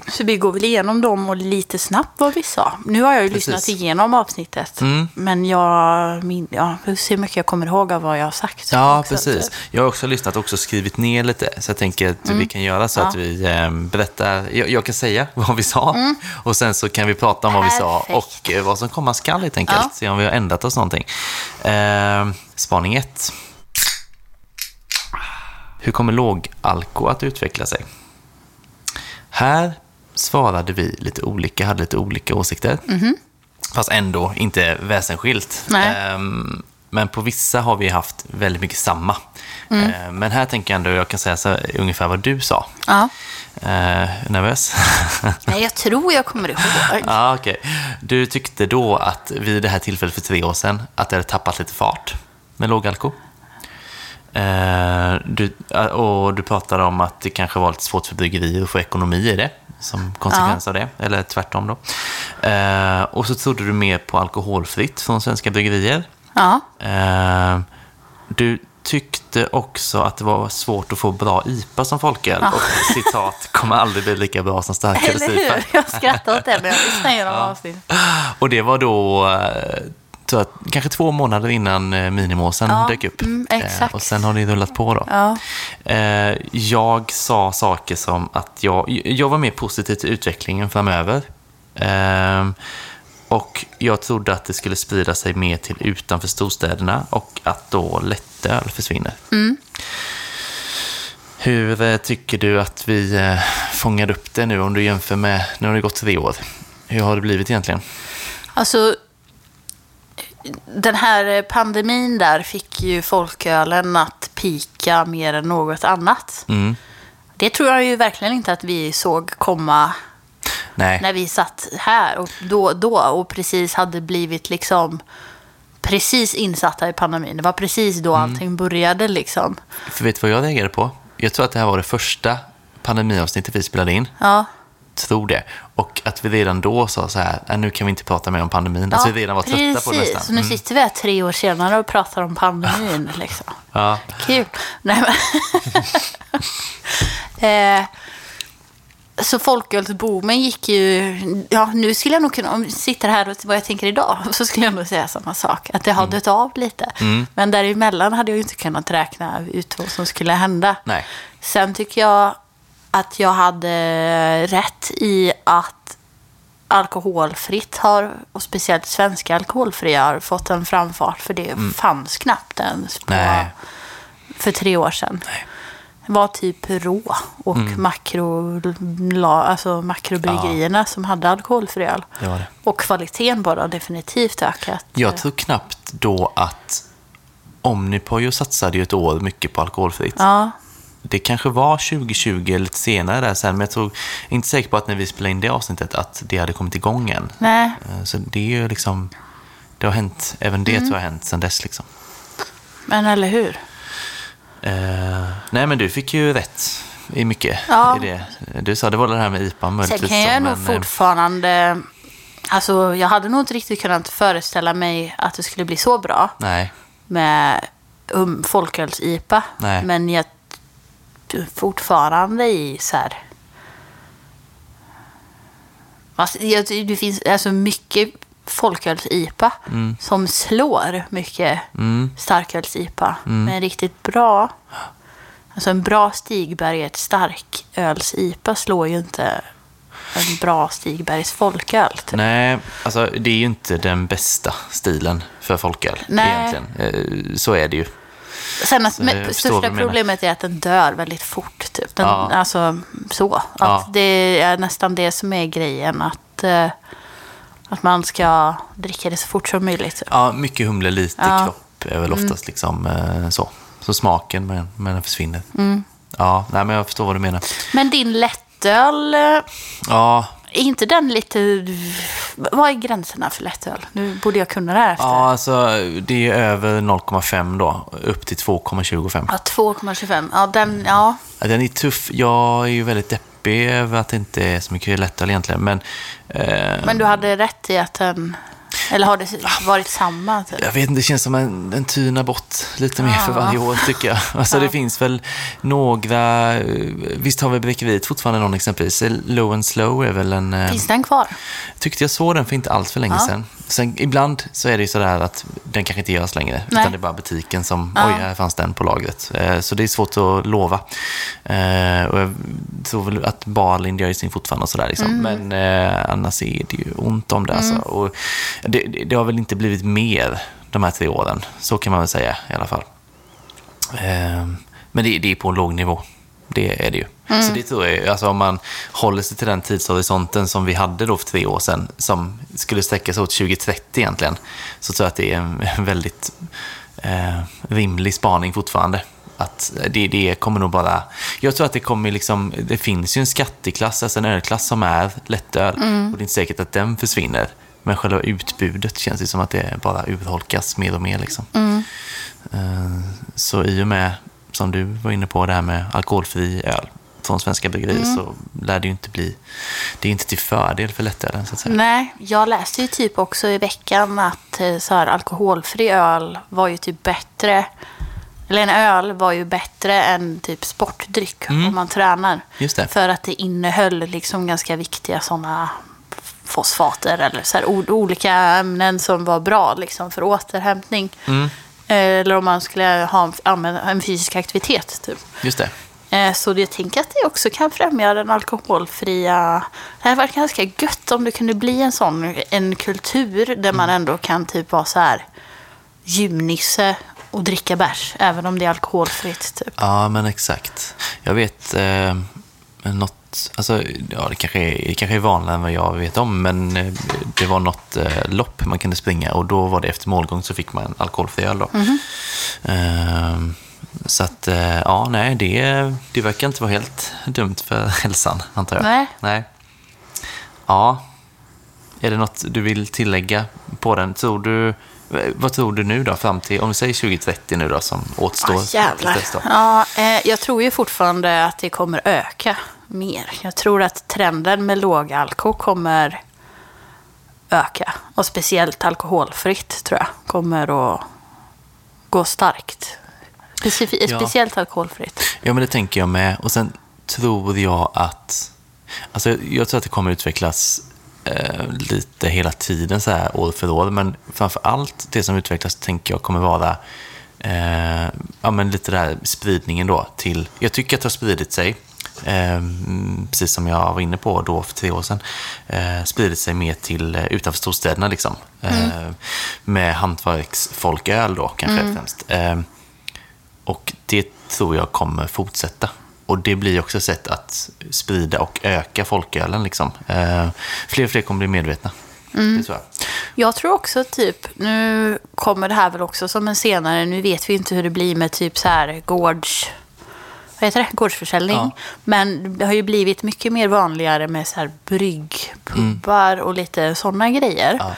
Så vi går väl igenom dem och lite snabbt vad vi sa. Nu har jag ju Precis. lyssnat igenom avsnittet. Mm. Men jag, min, ja, får se hur mycket jag kommer ihåg av vad jag har sagt. Ja, också. precis. Jag har också lyssnat och också skrivit ner lite. Så jag tänker att vi kan göra så Mm. Ja. att vi eh, berättar. Jag, jag kan säga <laughs> vad vi sa och sen så kan vi prata om vad vi sa Mm. Perfekt. och eh, vad som komma skall helt enkelt. Ja. Se om vi har ändrat oss någonting. Eh, spaning ett. Hur kommer lågalko att utveckla sig? Här svarade vi lite olika, hade lite olika åsikter. Fast ändå inte väsensskilt. Ehm, men på vissa har vi haft väldigt mycket samma. Mm. Ehm, men här tänker jag ändå, jag kan säga så, ungefär vad du sa. Ja. Ehm, nervös? <laughs> Nej, jag tror jag kommer ihåg. ja, <laughs> okej. Du tyckte då att vid det här tillfället för tre år sedan, att det hade tappat lite fart med lågalko. Ehm, du, och du pratade om att det kanske var lite svårt för bryggerier att få ekonomi i det, som konsekvens av det. Eller tvärtom då. Ehm, och så trodde du mer på alkoholfritt från svenska bryggerier. Ja. Eh, du tyckte också att det var svårt att få bra IPA som folköl. Och citat, kommer aldrig bli lika bra som starkare Eller IPA. hur? Jag skrattar åt det, men jag lyssnar igenom avsnittet. Och det var då, eh, tror jag, kanske två månader innan eh, minimåsen Ja, dök upp. mm. Eh, och sen har det rullat på då. Ja. Eh, jag sa saker som att jag, jag var mer positiv till utvecklingen framöver. Eh, och jag trodde att det skulle sprida sig mer till utanför storstäderna och att då lättöl försvinner. Hur eh, tycker du att vi fångade upp det nu om du jämför med, nu har det gått tre år. Hur har det blivit egentligen? Alltså, den här pandemin där fick ju folkölen att pika mer än något annat. Mm. Det tror jag ju verkligen inte att vi såg komma Nej. när vi satt här och då, då och precis hade blivit liksom precis insatta i pandemin. Det var precis då Mm. allting började liksom. För vet du vad jag reagerade på? Jag tror att det här var det första pandemiavsnittet vi spelade in. Ja, Tror det. Och att vi redan då sa så här, "Nej, nu kan vi inte prata mer om pandemin. Alltså vi redan var trötta på det precis. nästan. Så nu Mm. sitter vi här tre år senare och pratar om pandemin. <laughs> liksom. Ja. Kul. Nej, men... <laughs> eh, så folkölsboomen gick ju... Ja, nu skulle jag nog kunna... Om jag sitter här och vad jag tänker idag <laughs> så skulle jag nog säga samma sak. Att det har dött av lite. Men däremellan hade jag ju inte kunnat räkna ut vad som skulle hända. Nej. Sen tycker jag att jag hade rätt i att alkoholfritt har, och speciellt svenska alkoholfria, har fått en framfart. För det fanns knappt ens på, Mm. Nej. för tre år sedan. Det var typ rå och Mm. makro, alltså makrobryggerierna som hade alkoholfri öl. Det det. Och kvaliteten bara har definitivt ökat. Jag tror knappt då att Omnipojo satsade ju ett år mycket på alkoholfritt. Ja, Det kanske var 2020 eller senare där sen, men jag tror, jag är inte säker på att när vi spelade in det avsnittet att det hade kommit igång än. nej. Eh, Så det är ju liksom, det har hänt, även det Mm. tror jag har hänt sen dess liksom. Men eller hur? Eh, nej men du fick ju rätt i mycket Ja. i det. Du sa det var det här med IPA möjligtvis. Sen kan jag nog eh, fortfarande... Alltså, jag hade nog inte riktigt kunnat föreställa mig att det skulle bli så bra Nej, med um, folköls-IPA. Men jag fortfarande i så här... Alltså, det finns alltså mycket folköls-IPA som slår mycket mm, starköls-IPA. Men riktigt bra. Alltså en bra Stigberget starköls-IPA slår ju inte en bra Stigbergs folköl. Typ. nej, alltså det är ju inte den bästa stilen för folköl Nej. egentligen. Eh, så är det ju. Sen att med, vad största problemet är att den dör väldigt fort. Typ. Den, Ja. Alltså så. Att Ja. Det är nästan det som är grejen. Att, eh, att man ska dricka det så fort som möjligt. Typ. Ja, mycket humle, lite Ja. Mm. kropp är väl oftast liksom eh, så. Så smaken, men, men den försvinner. Mm. Ja, nej men jag förstår vad du menar. Men din lättöl, eh, Ja, är inte den lite... Vad är gränserna för lättöl? Nu borde jag kunna det här efter. ja alltså det är över 0,5 då, upp till 2,25. Ja, 2,25. Ja, den, ja. Ja, Den är tuff. Jag är ju väldigt deppig över att det inte är så mycket lättöl egentligen. Men eh, Men du hade rätt i att den... Eller har det varit samma? Typ? jag vet inte, det känns som en, den tynar bort lite mer för varje år tycker jag. <laughs> Alltså det finns väl några, eh, visst har vi Bräckeriet fortfarande någon exempelvis. Low and Slow är väl en... eh, Finns den kvar? tyckte jag såg den för inte alls för länge Ja. sedan. Sen, ibland så är det ju sådär att den kanske inte görs längre. Nej. Utan det är bara butiken som, Ja. oj, här fanns den på lagret. Eh, så det är svårt att lova. Eh, och jag tror väl att Barlind gör sin fortfarande och sådär. Liksom. Mm. Men eh, annars är det ju ont om det. Alltså. Och det, det- det har väl inte blivit mer de här tre åren. Så kan man väl säga i alla fall. Eh, men det, det är på en låg nivå. Det är det ju. Så det tror jag, alltså om man håller sig till den tidshorisonten som vi hade då för tre år sedan, som skulle sträcka sig åt 2030 egentligen, så tror jag att det är en <laughs> väldigt eh, rimlig spaning fortfarande. Att det, det kommer nog bara... Jag tror att det kommer liksom... Det finns ju en skatteklass, alltså en ölklass som är lättöl. Och det är inte säkert att den försvinner. Men själva utbudet känns det som att det bara urholkas mer och mer. Liksom. Eh, Så i och med, som du var inne på, det här med alkoholfri öl från svenska bryggerier så lär det ju inte bli... Det är inte till fördel för lättölen, så att säga. Nej, jag läste ju typ också i veckan att eh, så här, alkoholfri öl var ju typ bättre. Eller en öl var ju bättre än typ sportdryck om man tränar. Mm. För att det innehöll liksom ganska viktiga sådana fosfater eller så här, olika ämnen som var bra liksom, för återhämtning. Mm. Eh, Eller om man skulle ha en, använda en fysisk aktivitet. Typ. Just det. Eh, Så jag tänker att det också kan främja den alkoholfria... Det hade varit ganska gött om det kunde bli en sån en kultur där man ändå kan typ vara så här gymnisse och dricka bärs, även om det är alkoholfritt. Typ. Ja, men exakt. Jag vet eh, något, alltså, ja, det kanske, är, det kanske är vanligare än vad jag vet om, men eh, det var något eh, lopp man kunde springa och då var det efter målgång så fick man alkoholfri öl då. Eh, så att, eh, ja, nej, det, det verkar inte vara helt dumt för <laughs> hälsan, antar jag. Nej. Nej. Ja. Är det något du vill tillägga på den? Tror du, vad tror du nu då, fram till, om vi säger 2030 nu då, som återstår? Ah, jävlar. Ja, eh, jag tror ju fortfarande att det kommer öka mer. Jag tror att trenden med låg alkohol kommer öka. Och speciellt alkoholfritt tror jag kommer att gå starkt. Specif- Ja. Speciellt alkoholfritt. Ja, men det tänker jag med. Och sen tror jag att... Alltså, jag tror att det kommer utvecklas eh, lite hela tiden, så här, år för år. Men framför allt det som utvecklas tänker jag kommer vara eh, ja, men lite där spridningen då till... Jag tycker att det har spridit sig eh, precis som jag var inne på då för tre år sedan, eh, spridit sig mer till eh, utanför storstäderna. Liksom. Eh, med hantverksfolköl då kanske främst. Eh, och det tror jag kommer fortsätta. Och det blir också ett sätt att sprida och öka folkölen. Liksom. Eh, fler och fler kommer bli medvetna. Det tror jag. Jag tror också typ, nu kommer det här väl också som en senare, nu vet vi inte hur det blir med typ så här gårds... Vad heter det? Gårdsförsäljning. Ja. Men det har ju blivit mycket mer vanligare med så här bryggpubbar och lite sådana grejer. Ja.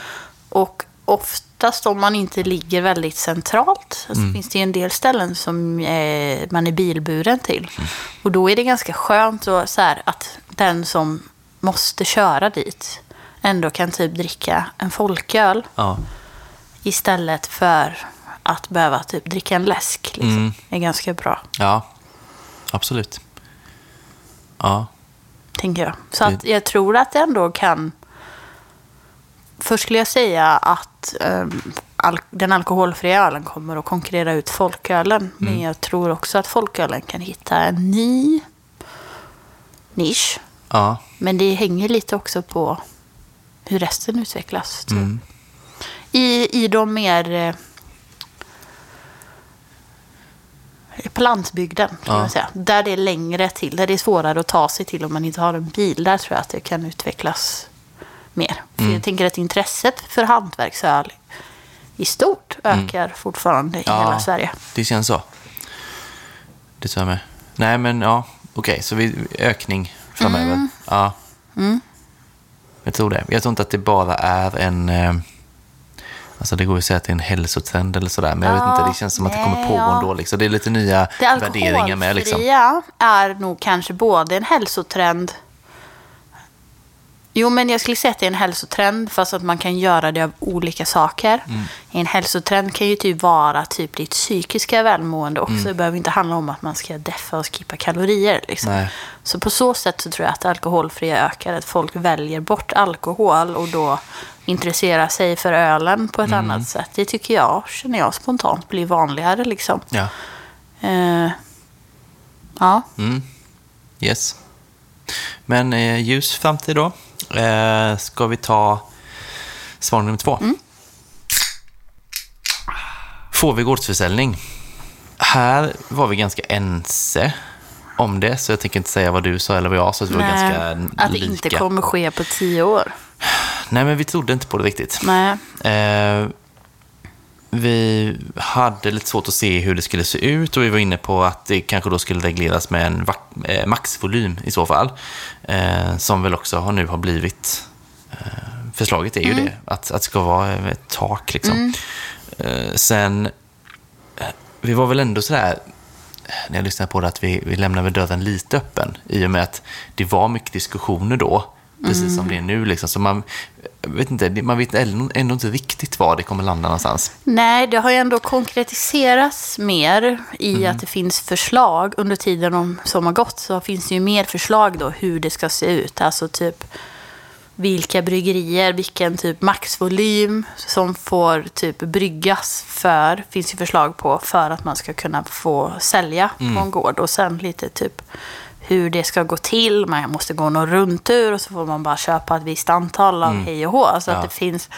Och oftast om man inte ligger väldigt centralt så finns det ju en del ställen som eh, man är bilburen till. Och då är det ganska skönt och så här, att den som måste köra dit ändå kan typ dricka en folköl Ja. istället för att behöva typ dricka en läsk. Liksom. Det är ganska bra, ja, absolut. Ja, tänker jag. Så att jag tror att det ändå kan... Först skulle jag säga att ehm, den alkoholfria ölen kommer att konkurrera ut folkölen. Men jag tror också att folkölen kan hitta en ny nisch. ja, Men det hänger lite också på hur resten utvecklas. Typ. I, I de mer... Eh, på landsbygden, kan Ja. man säga. Där det är längre till, där det är svårare att ta sig till om man inte har en bil. Där tror jag att det kan utvecklas mer. För jag tänker att intresset för hantverksöl i stort ökar fortfarande i Ja. hela Sverige. det känns så. Det tror jag med. Nej, men ja, okej, så vi, ökning framöver. Ja. Jag tror det. Jag tror inte att det bara är en... Eh, alltså det går ju att säga att det är en hälsotrend eller sådär, men jag vet Ja, inte, det känns som att det kommer pågå ja. ändå. Liksom. Det är lite nya Det värderingar med. Liksom. alkoholfria är nog kanske både en hälsotrend Jo, men jag skulle säga att det är en hälsotrend fast att man kan göra det av olika saker. Mm. En hälsotrend kan ju typ vara typ ditt psykiska välmående också. Mm. Det behöver inte handla om att man ska deffa och skippa kalorier. Liksom. Nej. Så på så sätt så tror jag att det alkoholfria ökar. Att folk väljer bort alkohol och då intresserar sig för ölen på ett Mm. annat sätt. Det tycker jag, känner jag spontant, blir vanligare liksom. Ja. Eh, ja. Mm. Yes. Men eh, ljus framtid då. Eh, ska vi ta svar nummer två? Får vi gårdsförsäljning? Här var vi ganska ense om det, så jag tänker inte säga vad du sa eller vad jag sa, så vi var ganska att det lika. inte kommer ske på tio år. Nej, men vi trodde inte på det riktigt. Nej. Eh, vi hade lite svårt att se hur det skulle se ut och vi var inne på att det kanske då skulle regleras med en eh, maxvolym i så fall. Eh, som väl också har nu har blivit eh, förslaget är ju det, att, att det ska vara ett tak liksom. Eh, sen, eh, vi var väl ändå sådär, när jag lyssnade på det, att vi, vi lämnade dörren lite öppen i och med att det var mycket diskussioner då, precis som det är nu. Liksom. Så man vet inte, man vet ändå, ändå inte riktigt var det kommer landa någonstans. Nej, det har ju ändå konkretiserats mer i att det finns förslag. Under tiden om, som har gått så finns det ju mer förslag då hur det ska se ut. Alltså typ vilka bryggerier, vilken typ maxvolym som får typ bryggas för, finns ju förslag på för att man ska kunna få sälja på en gård. Och sen lite typ hur det ska gå till. Man måste gå någon rundtur och så får man bara köpa ett visst antal av hej och hå. Alltså Ja. att det finns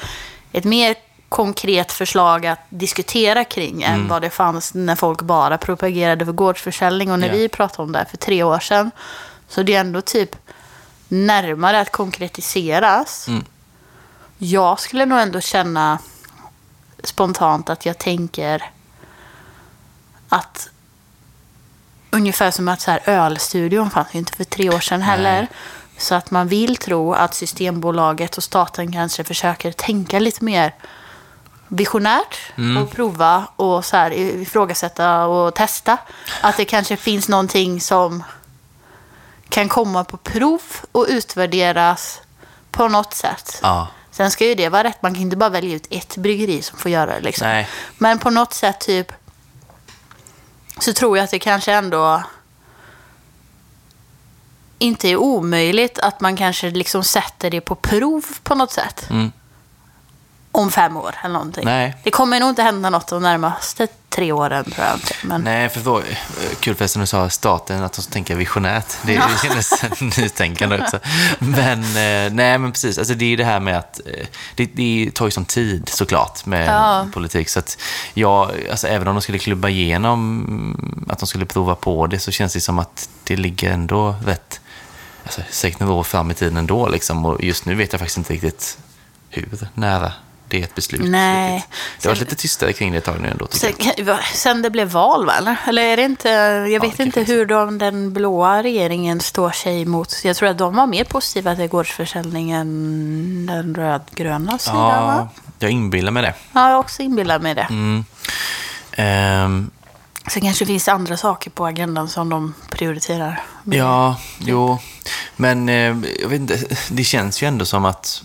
ett mer konkret förslag att diskutera kring än vad det fanns när folk bara propagerade för gårdsförsäljning. Och när Ja. vi pratade om det här för tre år sedan så det är ändå typ närmare att konkretiseras. Jag skulle nog ändå känna spontant att jag tänker att ungefär som att så här, ölstudion fanns ju inte för tre år sedan heller. Så att man vill tro att Systembolaget och staten kanske försöker tänka lite mer visionärt och prova och så här ifrågasätta och testa. Att det kanske finns någonting som kan komma på prov och utvärderas på något sätt. Ja. Sen ska ju det vara rätt. Man kan inte bara välja ut ett bryggeri som får göra det. Liksom. Nej. Men på något sätt typ så tror jag att det kanske ändå inte är omöjligt att man kanske liksom sätter det på prov på något sätt. Mm om fem år eller någonting. Nej. Det kommer nog inte hända något de närmaste tre åren tror jag inte. Men... Nej, för då, kul förresten du sa staten, att de tänka visionärt. Det, det <laughs> kändes nytänkande också. Men, eh, nej men precis, alltså det är det här med att eh, det, det tar ju sån tid såklart med Ja. politik. Så att jag, alltså även om de skulle klubba igenom att de skulle prova på det så känns det som att det ligger ändå rätt, alltså några år fram i tiden ändå liksom. Och just nu vet jag faktiskt inte riktigt hur nära det ett beslut. Nej. Det har varit lite tystare kring det ett tag nu ändå. Sen, sen det blev val, va? Eller? Eller är det inte... Jag vet det inte hur de, den blåa regeringen står sig mot... Jag tror att de var mer positiva till gårdsförsäljning än den rödgröna sidan, va? Ja, jag inbillar mig det. Ja, jag också inbillat mig det. Mm. Ehm, Sen kanske det finns andra saker på agendan som de prioriterar. ja, jo. Men eh, jag vet inte, det känns ju ändå som att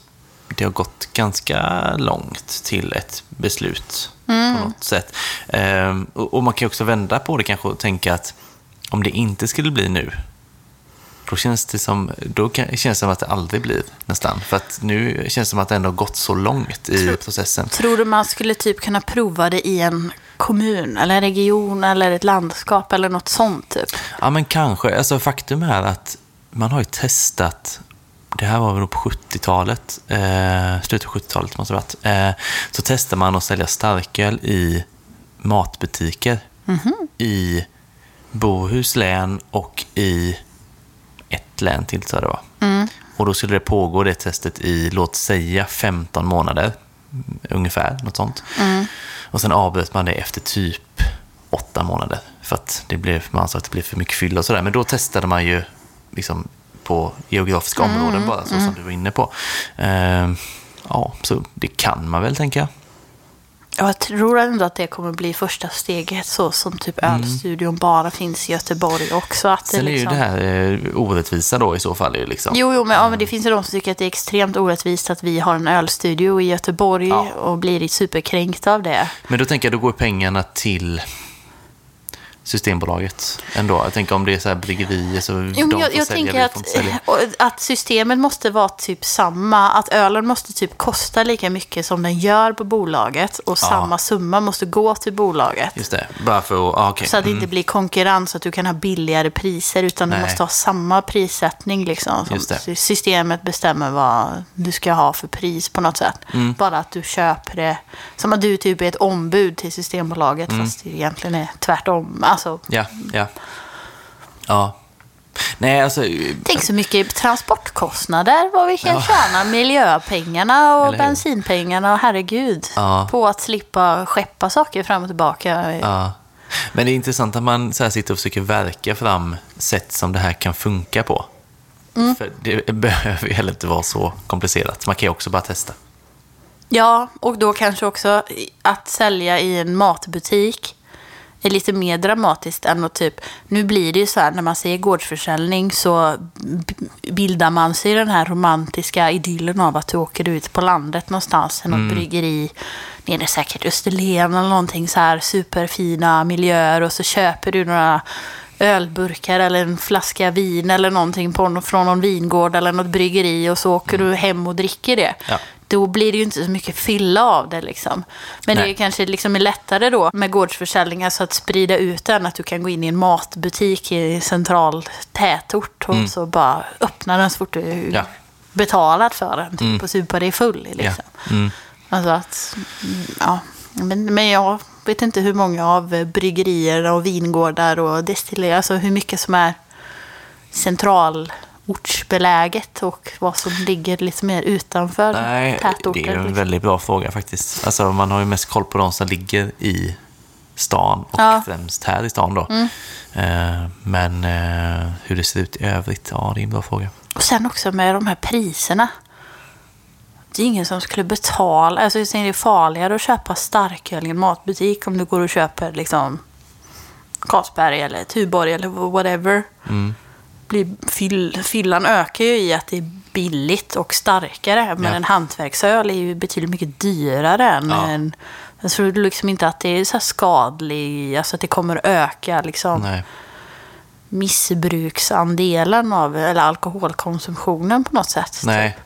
det har gått ganska långt till ett beslut på något sätt. Ehm, och, och man kan också vända på det kanske och tänka att om det inte skulle bli nu, då känns det som, då kan, känns det som att det aldrig blir nästan. För att nu känns det som att det ändå har gått så långt i processen. Tror du man skulle typ kunna prova det i en kommun eller en region eller ett landskap eller något sånt typ? Ja, men kanske. Alltså, faktum är att man har ju testat, det här var väl på 70-talet, eh, slutet av 70-talet måste det ha varit, eh, så testar man att sälja starköl i matbutiker i Bohus län och i ett län till tror jag det var. Och då skulle det pågå det testet i, låt säga, 15 månader mm, ungefär, något sånt. Och sen avbröt man det efter typ åtta månader. För att det blev, man ansåg att det blev för mycket fylla och sådär. Men då testade man ju liksom på geografiska områden bara, så som du var inne på. Ehm, ja, så det kan man väl tänka. Jag tror ändå att det kommer bli första steget så som typ ölstudion bara finns i Göteborg också. Att det Sen är ju liksom... det här eh, orättvisa då i så fall. är Liksom. Jo, jo men, ja, men det finns ju de som tycker att det är extremt orättvist att vi har en ölstudio i Göteborg Ja. och blir superkränkta av det. Men då tänker jag, då går pengarna till Systembolaget ändå. Jag tänker om det är så här bryggerier så Jo, de jag, får jag sälja, tänker att, sälja. att systemet måste vara typ samma. Att ölen måste typ kosta lika mycket som den gör på bolaget. Och samma summa måste gå till bolaget. Just det, bara för att, ah, okej. Så att det inte blir konkurrens, att du kan ha billigare priser. Utan Nej. du måste ha samma prissättning. Liksom, Systemet bestämmer vad du ska ha för pris på något sätt. Mm. Bara att du köper det. Som att du typ är ett ombud till Systembolaget. Mm. Fast det egentligen är tvärtom. Alltså, Ja, ja. Ja. Nej, alltså... Tänk så mycket transportkostnader, vad vi kan Ja. tjäna. Miljöpengarna och bensinpengarna och herregud. Ja. På att slippa skeppa saker fram och tillbaka. Ja. Men det är intressant att man så sitter och försöker verka fram sätt som det här kan funka på. Mm. För det <laughs> behöver ju heller inte vara så komplicerat. Man kan ju också bara testa. Ja, och då kanske också att sälja i en matbutik är lite mer dramatiskt än att typ, nu blir det ju så här när man säger gårdsförsäljning så bildar man sig den här romantiska idyllen av att du åker ut på landet någonstans, i något bryggeri, nere säkert Österlen eller någonting så här superfina miljöer och så köper du några ölburkar eller en flaska vin eller någonting på, från någon vingård eller något bryggeri och så åker du hem och dricker det. Ja. Då blir det ju inte så mycket fylla av det. Liksom. Men Nej. det är kanske liksom är lättare då med gårdsförsäljning, alltså att sprida ut den. Att du kan gå in i en matbutik i central tätort och så bara öppna den så fort du Mm. Ja. betalat för den typ, och supa dig full. Liksom. Ja. Mm. Alltså att, mm, ja. Men, men jag vet inte hur många av bryggerierna och vingårdar och destillerier, alltså hur mycket som är centralortsbeläget och vad som ligger lite mer utanför Nej, tätorter. det är en liksom. väldigt bra fråga faktiskt. Alltså, man har ju mest koll på de som ligger i stan och Ja. främst här i stan då. Eh, men eh, hur det ser ut i övrigt, ja det är en bra fråga. Och sen också med de här priserna. Det är ingen som skulle betala. Alltså jag säger det är farligare att köpa starköl i en matbutik om du går och köper liksom Carlsberg eller Tuborg eller whatever. Blir fyll, fyllan ökar ju i att det är billigt och starkare. Men Ja. en hantverksöl är ju betydligt mycket dyrare än Ja. en... Jag tror liksom inte att det är så skadlig, alltså att det kommer öka liksom Nej. missbruksandelen av, eller alkoholkonsumtionen på något sätt. Nej.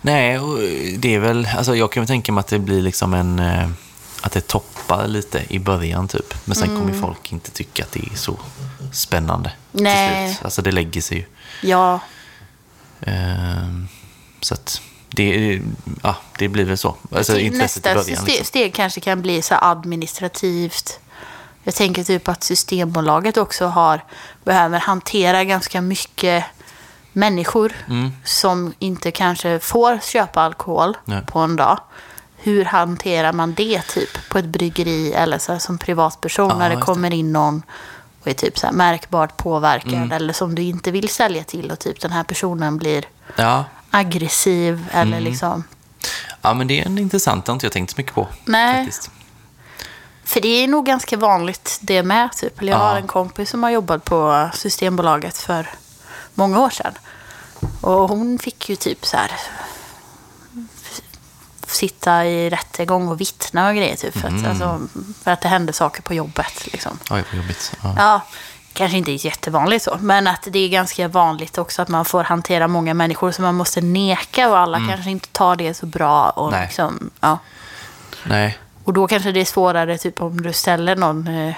Nej, och det är väl, alltså jag kan väl tänka mig att det blir liksom en, eh, att det toppar lite i början typ. Men sen kommer Mm. ju folk inte tycka att det är så spännande Nej. till slut. Alltså det lägger sig ju. Ja, Ehm, Så att det, ja, det blir väl så. Alltså nästa början. Liksom. steg kanske kan bli så administrativt. Jag tänker typ att Systembolaget också har, behöver hantera ganska mycket människor Mm. som inte kanske får köpa alkohol Nej. på en dag. Hur hanterar man det typ på ett bryggeri eller så här, som privatperson Ja, när det kommer in någon och är typ så här märkbart påverkad Mm. eller som du inte vill sälja till och typ den här personen blir Ja. aggressiv eller Mm. liksom ja, men det är en intressant, det har inte jag tänkt så mycket på. Nej. Faktiskt. För det är nog ganska vanligt det med. Typ. Jag Ja. har en kompis som har jobbat på Systembolaget för många år sedan. Och hon fick ju typ så här sitta i rättegång och vittna och grejer. Typ, för, att, alltså, för att det hände saker på jobbet. Liksom. Oj, vad jobbigt. Ja. Ja, kanske inte jättevanligt så. Men att det är ganska vanligt också att man får hantera många människor som man måste neka och alla kanske inte tar det så bra. Och, Nej. liksom, ja. Nej. Och då kanske det är svårare typ om du ställer någon...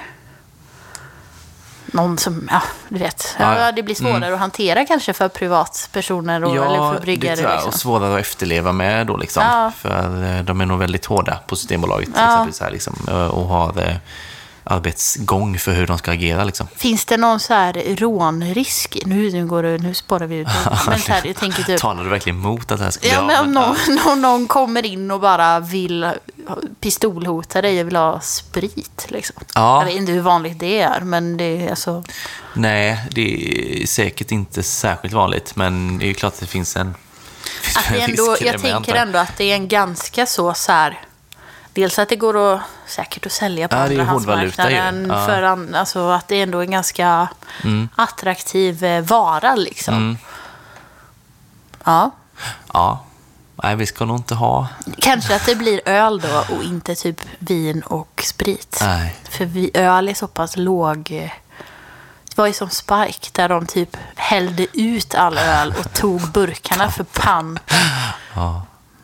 Någon som, ja, du vet. Ja, Ja, ja. det blir svårare att hantera kanske för privatpersoner och, eller Ja, för det bryggare. jag. liksom. Och svårare att efterleva med då liksom. Ja. För eh, de är nog väldigt hårda på Systembolaget. Ja. Exempelvis här, liksom, eh, och har eh, arbetsgång för hur de ska agera. Liksom. Finns det någon så här rånrisk? Nu, nu, går det, nu spårar vi ut. <laughs> Men så här, jag tänker typ... Talar du verkligen emot att det här ska Ja, av? men om någon, någon, någon kommer in och bara vill pistolhota dig och vill ha sprit. Liksom. Ja. Jag vet inte hur vanligt det är, men det är alltså... Nej, det är säkert inte särskilt vanligt. Men det är ju klart att det finns en, <laughs> Att det ändå, jag tänker ändå att det är en ganska så, så här... Dels att det går att, säkert att sälja på Ja, är andrahandsmarknaden. Ja. Mm. För an, alltså att det är ändå en ganska attraktiv eh, vara liksom. Ja. Ja. Nej, vi ska nog inte ha... Kanske att det blir öl då och inte typ vin och sprit. Nej. För vi, öl är så pass låg. eh, Det var ju som Spike där de typ hällde ut all öl och tog burkarna för pant. Ja.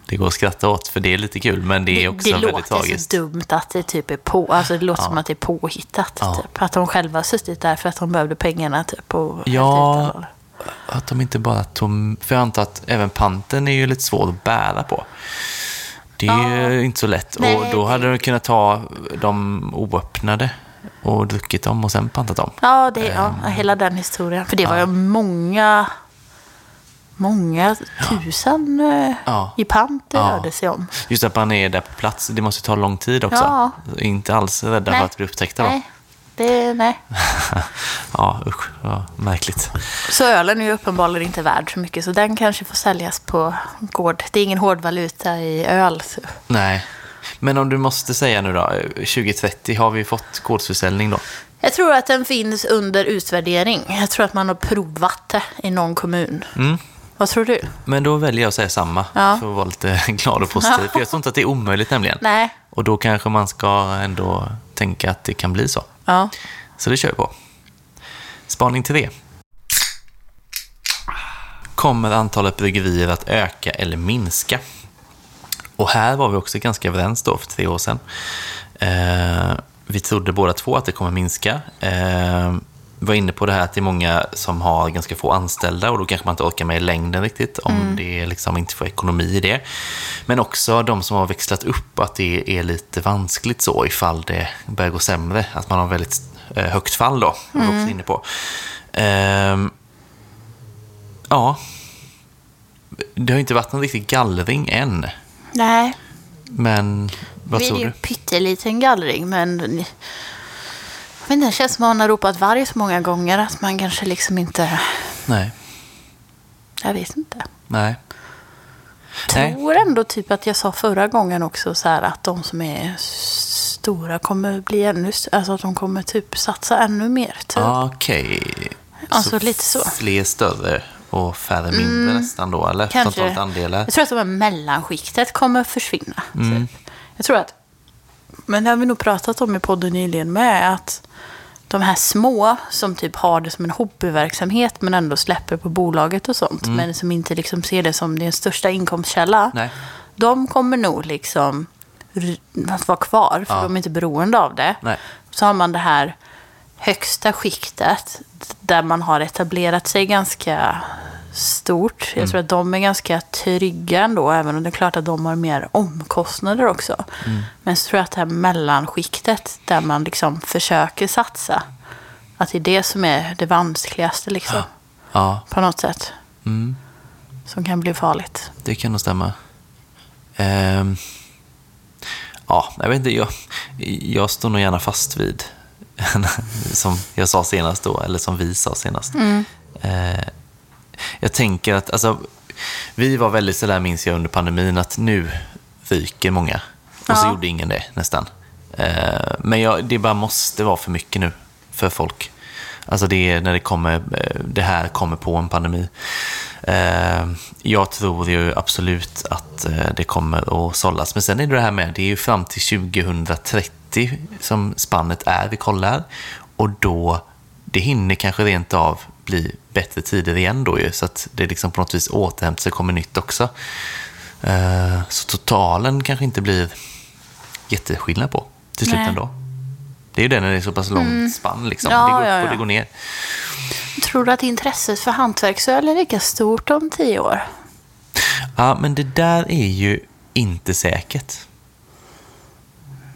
Det går att skratta åt för det är lite kul, men det är också det väldigt låter tragiskt. så dumt att det typ är på. Alltså det låter som att det är påhittat. Ja. Typ. Att de själva har suttit där för att de behövde pengarna typ. Och Ja. Att de inte bara tog... För jag antar att även panten är ju lite svår att bära på. Det är ju inte så lätt. Nej, och då det- hade du kunnat ta dem oöppnade och druckit dem och sen pantat dem. Ja, det, ja, Ehm. hela den historien. För det var ju många, många tusen eh, Ja. i pant det Ja. rörde sig om. Just att man är där på plats, det måste ta lång tid också. Ja. Inte alls rädda Nej. för att bli upptäckta då. Nej, det, nej. <laughs> Ja, usch, vad märkligt. Så ölen är ju uppenbarligen inte värd så mycket. Så den kanske får säljas på gård. Det är ingen hårdvaluta i öl. Så. Nej. Men om du måste säga nu då, 2030, har vi fått gårdsförsäljning då? Jag tror att den finns under utvärdering. Jag tror att man har provat det i någon kommun. Mm. Vad tror du? Men då väljer jag att säga samma, Ja. för att vara lite <laughs> glad och positiv. För jag tror inte att det är omöjligt nämligen. Nej. Och då kanske man ska ändå tänka att det kan bli så. Ja. Så det kör vi på. Spaning 3. Kommer antalet bryggerier att öka eller minska? Och här var vi också ganska överens då för tre år sedan. Eh, vi trodde båda två att det kommer minska. Eh, var inne på det här att det är många som har ganska få anställda och då kanske man inte orkar med i längden riktigt om det liksom inte får ekonomi i det. Men också de som har växlat upp, att det är lite vanskligt så ifall det börjar gå sämre. Att man har väldigt eh, högt fall då, var vi också inne på. Ehm, ja, det har inte varit någon riktig gallring än. Nej. Men vad det är tror ju du? en pytteliten gallring, men... Jag inte, det känns som att man har ropat varg så många gånger att man kanske liksom inte... Nej. Jag vet inte. Nej. Nej. tror ändå typ att jag sa förra gången också så här att de som är stora kommer bli ännu... Alltså att de kommer typ satsa ännu mer. Typ. Okej. Alltså, lite så. Fler större och färre mindre nästan då, eller? Kanske. Andelar. Jag tror att de här mellanskiktet kommer försvinna. Mm. Typ. Jag tror att, men det har vi nog pratat om i podden nyligen med, att de här små som typ har det som en hobbyverksamhet men ändå släpper på bolaget och sånt. Men som inte liksom ser det som din största inkomstkälla. Mm. Nej. De kommer nog liksom att vara kvar för Ja. de är inte beroende av det. Nej. Så har man det här högsta skiktet där man har etablerat sig ganska stort. Mm. Jag tror att de är ganska trygga ändå, även om det är klart att de har mer omkostnader också. Mm. Men så tror jag att det här mellanskiktet där man liksom försöker satsa, att det är det som är det vanskligaste liksom, Ja, på något sätt. mm, Som kan bli farligt. det kan nog stämma. Ehm, ja, jag vet inte. Jag, jag står nog gärna fast vid, <laughs> som jag sa senast då, eller som vi sa senast. Eh, jag tänker att, alltså, vi var väldigt sådär, minns jag, under pandemin, att nu ryker många. Och så Ja. gjorde ingen det, nästan. Eh, men jag, det bara måste vara för mycket nu för folk. Alltså det är när det, kommer, eh, det här kommer på en pandemi. Eh, Jag tror ju absolut att det kommer att sållas. Men sen är det det här med, det är ju fram till 2030 som spannet är vi kollar. Och då, det hinner kanske rent av bli bättre tider igen då ju. Så att det liksom på något vis återhämtar sig, kommer nytt också. Eh, Så totalen kanske inte blir jätteskillnad på till slut Nej. ändå. Det är ju det när det är så pass långt spann. Liksom. Ja, det går upp ja, och ja. det går ner. Tror du att intresset för hantverksöl är lika stort om tio år? Ja, men det där är ju inte säkert.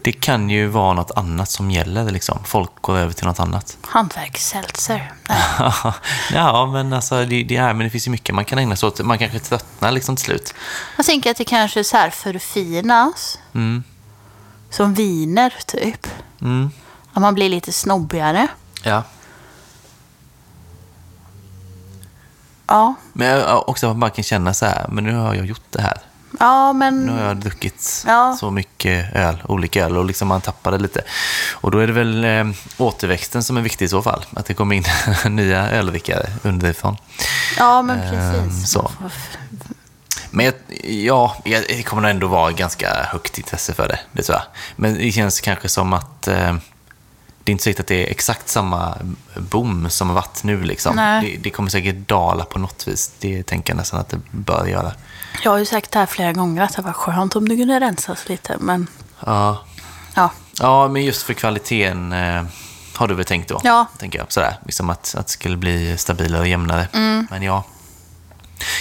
Det kan ju vara något annat som gäller. Liksom. Folk går över till något annat. Hantverksseltzer? <laughs> Ja, men alltså, det, det, är, men det finns ju mycket man kan ägna sig åt. Man kanske tröttnar liksom till slut. Jag tänker att det kanske så här förfinas. Mm. Som viner, typ. Mm. Att man blir lite snobbigare. Ja. Ja, Men också att man kan känna så här, men nu har jag gjort det här. Ja men... Nu har jag druckit Ja. så mycket öl, olika öl och liksom man tappar det lite. Och då är det väl eh, återväxten som är viktig i så fall. Att det kommer in <laughs> nya öldrickare underifrån. Ja, men Ehm, precis. så. Men jag, ja, det kommer nog ändå vara ganska högt intresse för det, det tror jag. Men det känns kanske som att eh, det är inte säkert att det är exakt samma boom som har varit nu. Liksom. Det, det kommer säkert dala på något vis. Det tänker jag nästan att det bör göra. Jag har ju sagt här flera gånger att det var skönt om det kunde rensas lite. Men Ja, ja, ja men just för kvaliteten eh, har du väl tänkt då? Ja. Tänker jag. Sådär, liksom att, att det skulle bli stabilare och jämnare. Mm. Men ja.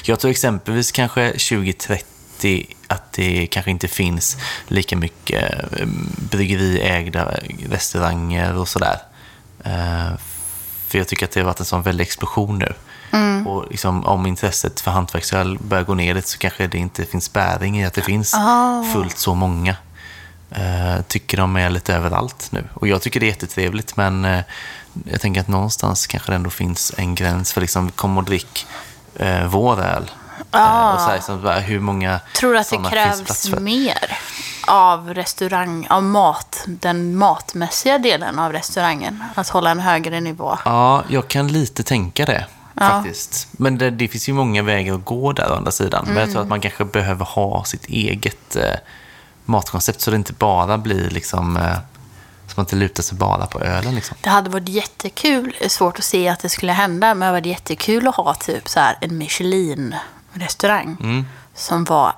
Jag tror exempelvis kanske 2030 att det kanske inte finns lika mycket eh, bryggeriägda restauranger och sådär. Eh, För jag tycker att det har varit en sån väldig explosion nu. Mm. Och liksom, om intresset för hantverksöl börjar gå ner lite så kanske det inte finns bäring i att det finns Ah. fullt så många. Eh, tycker de är lite överallt nu. Och jag tycker det är jättetrevligt men eh, jag tänker att någonstans kanske det ändå finns en gräns för liksom, kom och drick eh, vår öl. Eh, och så här, bara, hur många tror du att det krävs mer av restaurang, av mat, den matmässiga delen av restaurangen? Att hålla en högre nivå? Ja, jag kan lite tänka det. Ja. Faktiskt. Men det, det finns ju många vägar att gå där å andra sidan. Men jag tror att man kanske behöver ha sitt eget eh, matkoncept så det inte bara blir liksom... Eh, så man inte lutar sig bara på ölen liksom. Det hade varit jättekul, svårt att se att det skulle hända, men det hade varit jättekul att ha typ så här en Michelin-restaurang Mm. som var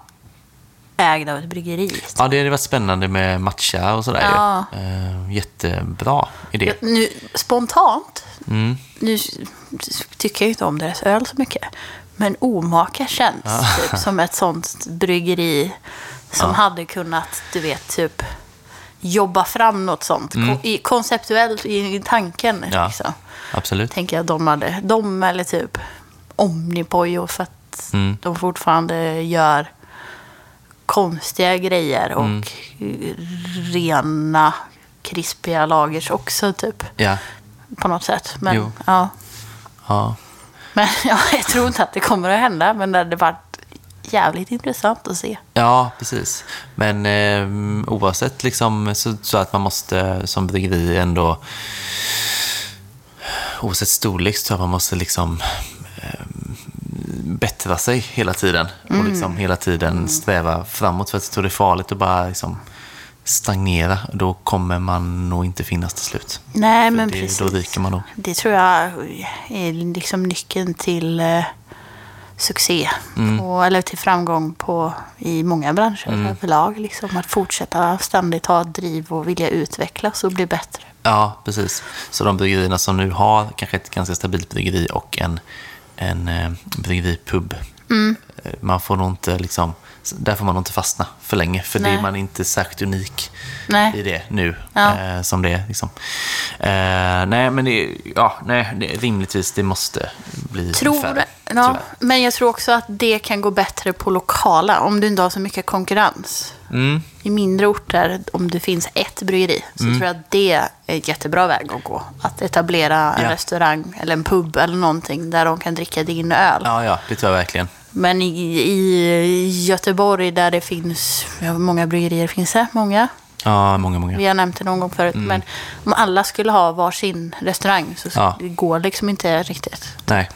ägd av ett bryggeri. Ja, det hade varit spännande med matcha och sådär Ja. ju. Eh, jättebra idé. Nu, spontant, Mm. nu tycker jag inte om deras öl så mycket, men Omaka känns typ <laughs> som ett sånt bryggeri som hade kunnat, du vet, typ jobba fram något sånt. Ko- i, konceptuellt i, i tanken. Mm. Ja. Liksom. Absolut. Tänker jag de hade, de eller typ Omnipojo för att Mm. de fortfarande gör konstiga grejer och Mm. rena krispiga lagers också typ. Ja. På något sätt. Men, Jo. ja. ja. men <laughs> ja, jag tror inte att det kommer att hända. Men det hade varit jävligt intressant att se. Ja, precis. Men eh, oavsett liksom, så, så att man måste som bryggeri ändå... Oavsett storlek så tror jag man måste liksom eh, bättra sig hela tiden. Och liksom hela tiden sträva framåt. För att jag tror det är farligt att bara liksom, stagnera. Då kommer man nog inte finnas till slut. Nej, För men det, precis. Då ryker man nog. Det tror jag är liksom nyckeln till eh, succé. Mm. På, eller till framgång på, i många branscher Mm. överlag. Liksom, att fortsätta ständigt ha driv och vilja utvecklas och bli bättre. Ja, precis. Så de bryggerierna som nu har kanske ett ganska stabilt bryggeri och en, en eh, bryggeripub. Mm. eh, Man får nog inte liksom, där får man inte fastna för länge. För det Nej. är man inte särskilt unik Nej. i det nu. Ja. Eh, som det är. Liksom. Eh, nej, men det, ja, nej, det, rimligtvis det måste bli Tror, färre. ja, tyvärr. men jag tror också att det kan gå bättre på lokala om du inte har så mycket konkurrens. Mm. I mindre orter, om det finns ett bryggeri, så tror jag att det är en jättebra väg att gå. Att etablera en Ja. restaurang eller en pub eller någonting där de kan dricka din öl. Ja, ja, det tror jag verkligen. Men i, i Göteborg där det finns, hur många bryggerier finns det? Många? Ja, många, många. Vi har nämnt det någon gång förut. Men om alla skulle ha varsin restaurang så Ja. det går liksom inte riktigt. Nej.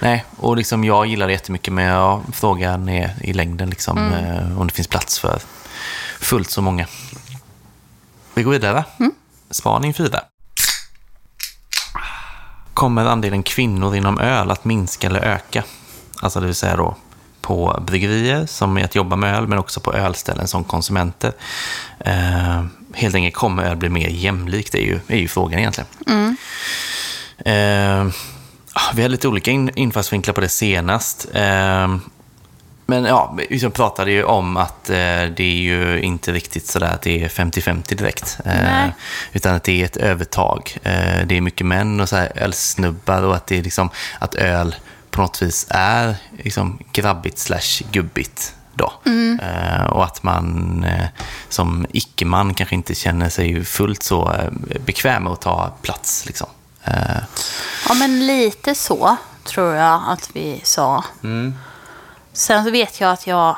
Nej, och liksom jag gillar det jättemycket, men jag, frågan är i längden liksom, Mm. eh, om det finns plats för fullt så många. Vi går vidare. Mm. Spaning 4. Kommer andelen kvinnor inom öl att minska eller öka? Alltså det vill säga då på bryggerier som är att jobba med öl, men också på ölställen som konsumenter. Eh, helt enkelt, kommer öl bli mer jämlikt? Det är ju, är ju frågan egentligen. Eh, ah, vi hade lite olika in, infallsvinklar på det senast. Eh, men ja, vi pratade ju om att eh, det är ju inte riktigt sådär att det är 50-50 direkt. Eh, utan att det är ett övertag. Eh, det är mycket män och så här ölsnubbar och att det är liksom att öl på något vis är liksom grabbigt slash gubbigt. Då. Eh, och att man som icke-man kanske inte känner sig fullt så bekväm med att ta plats. Liksom. Ja, men lite så tror jag att vi sa. Sen så vet jag att jag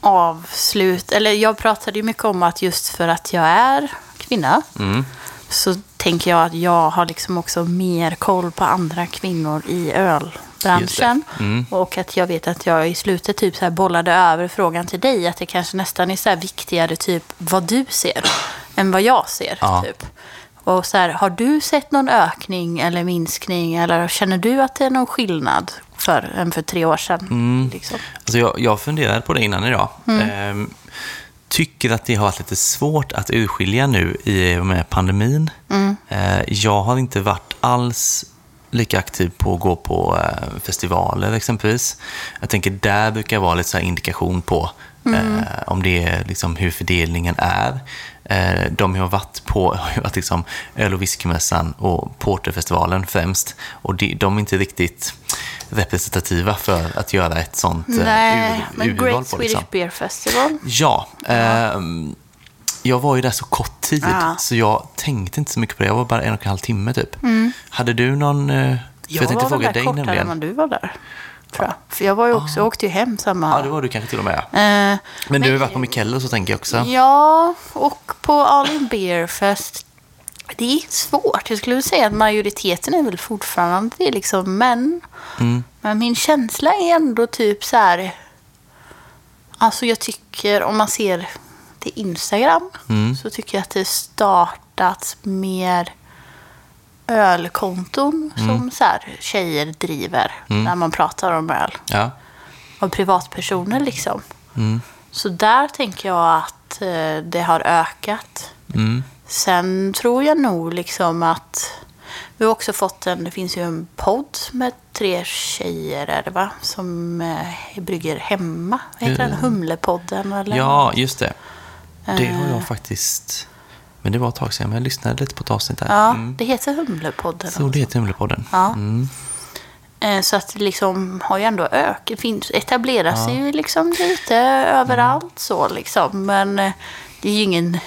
avslut... Eller jag pratade ju mycket om att just för att jag är kvinna mm, så tänker jag att jag har liksom också mer koll på andra kvinnor i ölbranschen. Mm. Och att jag vet att jag i slutet typ så här bollade över frågan till dig. Att det kanske nästan är så viktigare typ vad du ser än vad jag ser. Ja. Typ. Och så här, har du sett någon ökning eller minskning? Eller känner du att det är någon skillnad för, än för tre år sedan? Mm. Liksom? Alltså jag, jag funderade på det innan idag. Ehm, tycker att det har varit lite svårt att urskilja nu i och med pandemin. Eh, jag har inte varit alls lika aktiv på att gå på eh, festivaler exempelvis. Jag tänker där brukar vara lite så indikation på eh, om det är liksom hur fördelningen är. Eh, de jag har varit på <laughs> har ju varit liksom öl och whiskymässan och porterfestivalen främst. Och de, de är inte riktigt representativa för att göra ett sånt eh, Nej, ur, men urval Great på. Swedish Liksom. Beer Festival. Ja, ehm, jag var ju där så kort tid Ja. så jag tänkte inte så mycket på det. Jag var bara en och en halv timme typ. Hade du någon... eh, För jag, tänkte var väl fråga där dig kortare nämligen. än du var där. Tror jag. För jag var ju också, jag åkte ju hem samma... Ja, det var du kanske till och med. Eh, Men du har varit på Mikkello så tänker jag också. Ja, och på All In Beer Fest. Det är svårt. Jag skulle säga att majoriteten är väl fortfarande det är liksom män. Mm. Men min känsla är ändå typ så här. Alltså jag tycker om man ser till Instagram Mm. så tycker jag att det startats mer ölkonton Mm. som så här tjejer driver när man pratar om öl. Ja. Av privatpersoner liksom. Mm. Så där tänker jag att eh, det har ökat. Mm. Sen tror jag nog liksom att vi har också fått en, det finns ju en podd med tre tjejer är det va? Som eh, brygger hemma. Vad heter den? Mm. Humlepodden eller? ja, just det. Det har Eh. jag faktiskt... Men det var ett tag sedan, men jag lyssnade lite på ett avsnitt där. Ja, Mm. det heter Humlepodden. Så det heter Humlepodden. Ja. Mm. Eh, Så att det liksom har ju ändå ökat, finns, etablerar sig ju liksom lite överallt så liksom. Men eh, det är ju ingen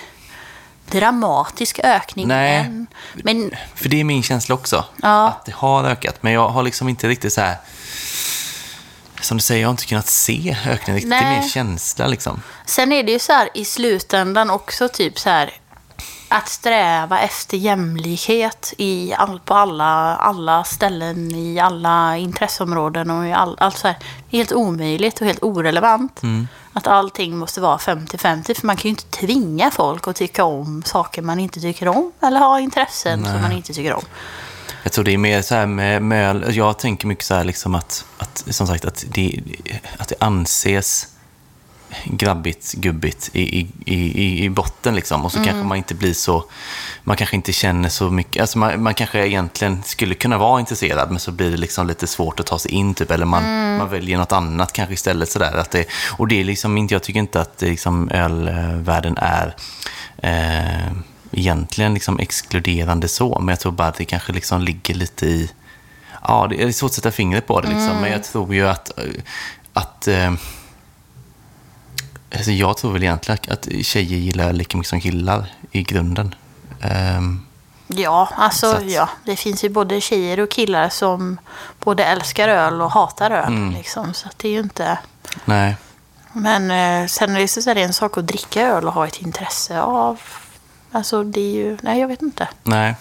dramatisk ökning Nej. än. Men För det är min känsla också. Ja. Att det har ökat. Men jag har liksom inte riktigt så här... Som du säger, jag har inte kunnat se ökningen riktigt. Det är mer känsla liksom. sen är det ju så här i slutändan också typ så här. Att sträva efter jämlikhet i all, på alla, alla ställen, i alla intresseområden och i all, allt så här. Det är helt omöjligt och helt orelevant. Att allting måste vara 50-50. För man kan ju inte tvinga folk att tycka om saker man inte tycker om. Eller ha intressen som man inte tycker om. Jag tror det är mer så här med, med jag tänker mycket så här liksom att, att som sagt att det, att det anses grabbigt, gubbigt i, i, i, i botten liksom. Och så kanske man inte blir så, man kanske inte känner så mycket, alltså man, man kanske egentligen skulle kunna vara intresserad men så blir det liksom lite svårt att ta sig in typ, eller man, man väljer något annat kanske istället sådär. Att det, och det är liksom inte, jag tycker inte att liksom ölvärlden är eh, egentligen liksom exkluderande så, men jag tror bara att det kanske liksom ligger lite i... Ja, det är svårt att sätta fingret på det, liksom, men jag tror ju att... att eh, alltså jag tror väl egentligen att tjejer gillar lika mycket som killar i grunden. Ehm, Ja, alltså Så att- ja. Det finns ju både tjejer och killar som både älskar öl och hatar öl. Mm. Liksom, så det är ju inte... nej, Men eh, sen är det så är det en sak att dricka öl och ha ett intresse av. Alltså det är ju... Nej, jag vet inte. nej.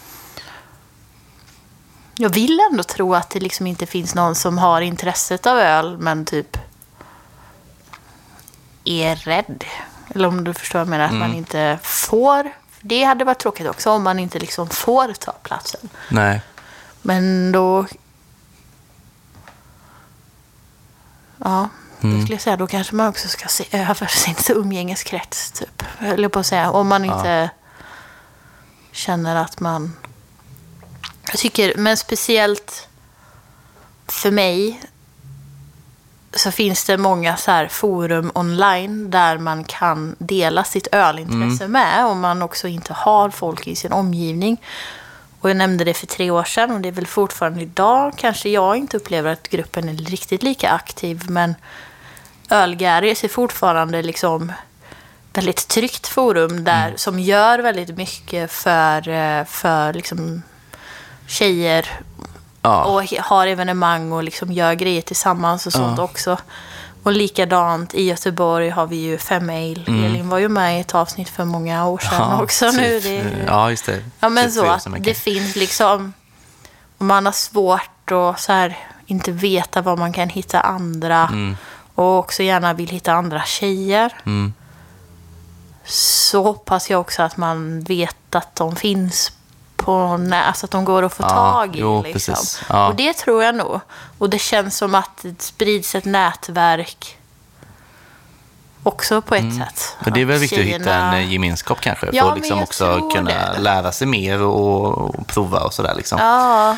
Jag vill ändå tro att det liksom inte finns någon som har intresset av öl men typ är rädd. Eller om du förstår vad jag menar, att man inte får. Det hade varit tråkigt också om man inte liksom får ta platsen. nej. Men då... Ja, då skulle jag säga då kanske man också ska se över <laughs> sin umgängeskrets, typ. Eller på att säga, om man inte känner att man... Jag tycker, men speciellt för mig så finns det många så forum online där man kan dela sitt ölintresse med om man också inte har folk i sin omgivning. Och jag nämnde det för tre år sedan och det är väl fortfarande idag. Kanske jag inte upplever att gruppen är riktigt lika aktiv men Ölgäris är fortfarande liksom väldigt tryggt forum där, som gör väldigt mycket för, eh, för liksom tjejer Ja, och har evenemang och liksom gör grejer tillsammans och sånt också. Och likadant i Göteborg har vi ju Fem Ale. Elin var ju med i ett avsnitt för många år sedan ja, också. Nu. typ, Det, är- ja, just det. ja, men Typ så att det finns liksom... Om man har svårt att så här, inte veta var man kan hitta andra Mm. och också gärna vill hitta andra tjejer. Mm. Så hoppas jag också att man vet att de finns på alltså att de går att få Ja, tag i. jo, liksom. Ja. Och det tror jag nog. Och det känns som att det sprids ett nätverk också på ett sätt. Men Mm. det är väl Att viktigt att hitta en gemenskap kanske, för Ja, att men liksom också kunna det. lära sig mer och, och prova och sådär. Liksom. Ja,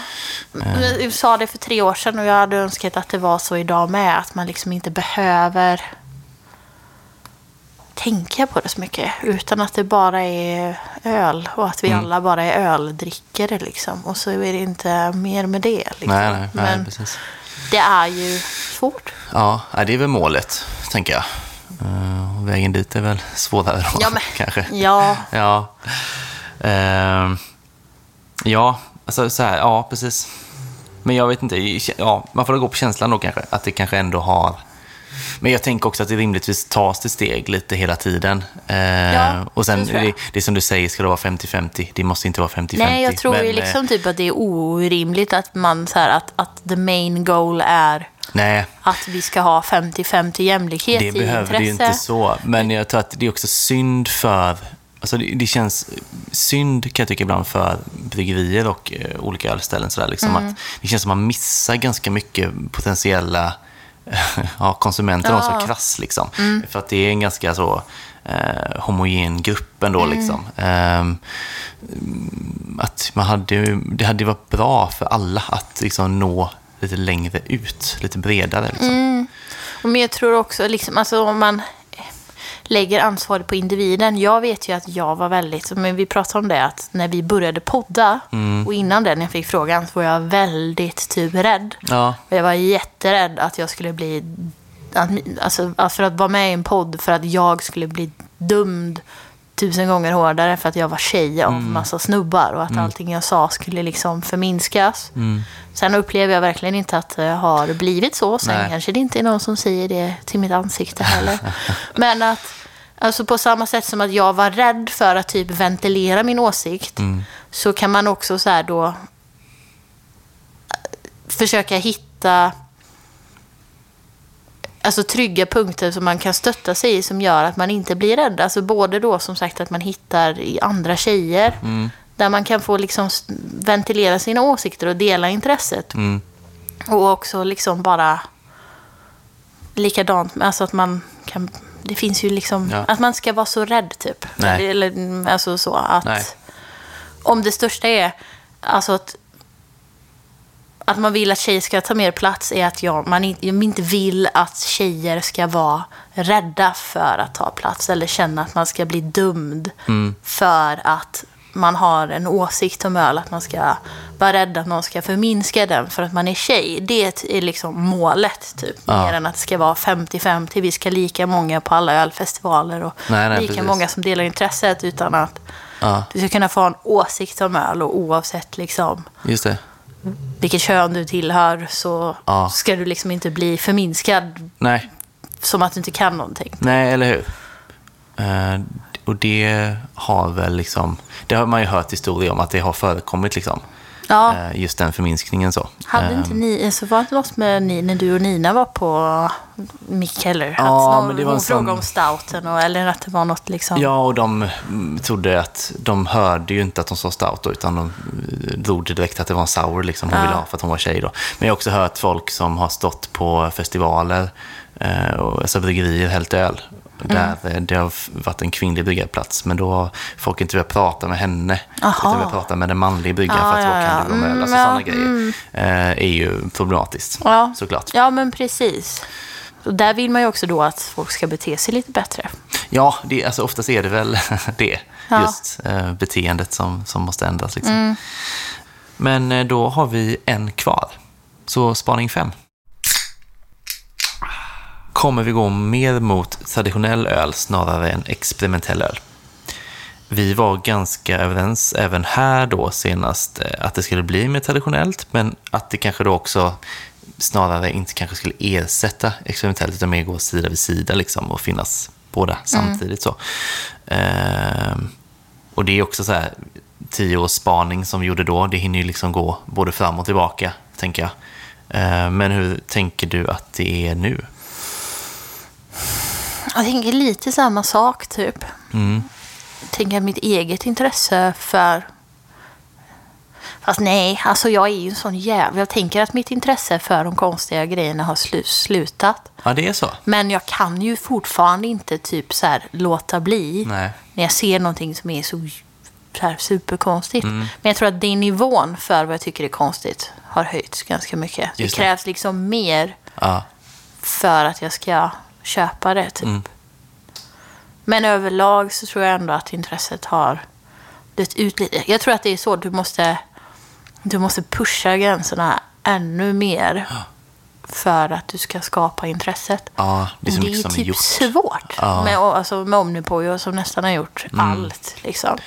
Eh. jag sa det för tre år sedan och jag hade önskat att det var så idag med. Att man liksom inte behöver tänka på det så mycket. Utan att det bara är öl och att vi Mm. alla bara är öldrickare liksom. Och så är det inte mer med det. Liksom. nej, nej, nej, Men precis. det är ju svårt. Ja, det är väl målet, tänker jag. Och vägen dit är väl svårare då, Ja, men- kanske. Ja, Ja. Ehm, ja, alltså så här, ja, precis. Men jag vet inte, ja, man får gå på känslan då kanske, att det kanske ändå har... Men jag tänker också att det rimligtvis tas till steg lite hela tiden. Eh, Ja, och sen, det det, det som du säger, ska det vara 50-50? Det måste inte vara 50-50. nej jag tror men, ju eh, liksom typ att det är orimligt att man så här, att, att the main goal är Nej, att vi ska ha 50-50 jämlikhet det i behöver intresse. det ju inte så. Men jag tror att det är också synd för... Alltså det, det känns synd kan jag tycka ibland för bryggerier och eh, olika ölställen. Sådär, liksom Mm. att det känns som man missar ganska mycket potentiella ja, konsumenter, de som är krass. Liksom. Mm. För att det är en ganska så eh, homogen grupp ändå. Mm. Liksom. Ehm, att man hade, ju- det hade varit bra för alla att liksom nå lite längre ut, lite bredare. Liksom. Mm. Men jag tror också, liksom, alltså, om man lägger ansvaret på individen. Jag vet ju att jag var väldigt, men vi pratade om det, att när vi började podda och innan det, när jag fick frågan, så var jag väldigt typ rädd. Ja, Och jag var jätterädd att jag skulle bli, att, alltså för att vara med i en podd, för att jag skulle bli dömd tusen gånger hårdare för att jag var tjej av massa snubbar och att allting jag sa skulle liksom förminskas. Sen upplever jag verkligen inte att det har blivit så. Sen Nej. kanske det inte är någon som säger det till mitt ansikte heller. <laughs> Men att, Alltså på samma sätt som att jag var rädd för att typ ventilera min åsikt. Mm. Så kan man också så här då eh, försöka hitta alltså trygga punkter som man kan stötta sig i som gör att man inte blir rädd. Alltså både då som sagt att man hittar i andra tjejer Mm. där man kan få liksom ventilera sina åsikter och dela intresset. Mm. Och också liksom bara likadant, alltså att man kan, det finns ju liksom, Ja. att man ska vara så rädd typ. Nej. Eller, alltså så att, Nej. om det största är, alltså att, att man vill att tjejer ska ta mer plats är att jag, man inte vill att tjejer ska vara rädda för att ta plats eller känna att man ska bli dömd Mm. för att man har en åsikt om öl, att man ska vara rädd att någon ska förminska den för att man är tjej. Det är liksom målet, typ. Ja. Mer än att det ska vara 50-50, vi ska lika många på alla ölfestivaler och Nej, nej, lika precis. många som delar intresset, utan att Ja, du ska kunna få en åsikt om öl och oavsett liksom just det. vilket kön du tillhör så Ja. ska du liksom inte bli förminskad Nej, som att du inte kan någonting. nej, eller hur? Eh, och det har väl liksom, det har man ju hört historier om att det har förekommit liksom. Ja. Eh, just den förminskningen så. Hade Eh, inte ni, så var det något med ni, när du och Nina var på Mick Keller? Ja, att men det var hon sån- frågade om stouten, och, eller att det var något liksom... Ja, och de mm, trodde att de hörde ju inte att de sa stout då, utan de eh, drog det direkt att det var en sour liksom hon Ja. ville ha för att hon var tjej då. Men jag har också hört folk som har stått på festivaler, eh, och, alltså bryggerier, hällt öl, där Mm. det har varit en kvinnlig bryggarplats. Men då har folk inte velat prata med henne, Aha. utan velat prata med den manliga bryggaren Ja, för att vad ja, kan ja. du om öl? Mm, Alltså sådana grejer eh, är ju problematiskt, såklart. Ja, men precis. Och där vill man ju också då att folk ska bete sig lite bättre. Ja, det, alltså oftast är det väl <laughs> det. Ja. Just eh, beteendet som, som måste ändras. Liksom. Men eh, då har vi en kvar. Så spaning fem. Kommer vi gå mer mot traditionell öl snarare än experimentell öl? Vi var ganska överens även här då senast eh, att det skulle bli mer traditionellt, men att det kanske då också snarare inte kanske skulle ersätta experimentellt utan mer gå sida vid sida liksom och finnas båda samtidigt. så. Ehm, och det är också så här, tio års spaning som vi gjorde då, det hinner ju liksom gå både fram och tillbaka, tänker jag. Ehm, men hur tänker du att det är nu? Jag tänker lite samma sak, typ. Mm. Jag tänker mitt eget intresse för... Fast nej, alltså jag är ju en sån jävel. Jag tänker att mitt intresse för de konstiga grejerna har slu- slutat. Ja, det är så. Men jag kan ju fortfarande inte typ så här låta bli Nej. när jag ser någonting som är så, så här superkonstigt. Mm. Men jag tror att det nivån för vad jag tycker är konstigt har höjts ganska mycket. Det det. krävs liksom mer Ja. för att jag ska köpa det. Typ. Mm. Men överlag så tror jag ändå att intresset har dött ut lite. Jag tror att det är så. Du måste, du måste pusha gränserna ännu mer för att du ska skapa intresset. ja, det är så Och mycket som är typ gjort. svårt Ja. Mm. med, alltså, med Omnipojo som nästan har gjort allt. Liksom.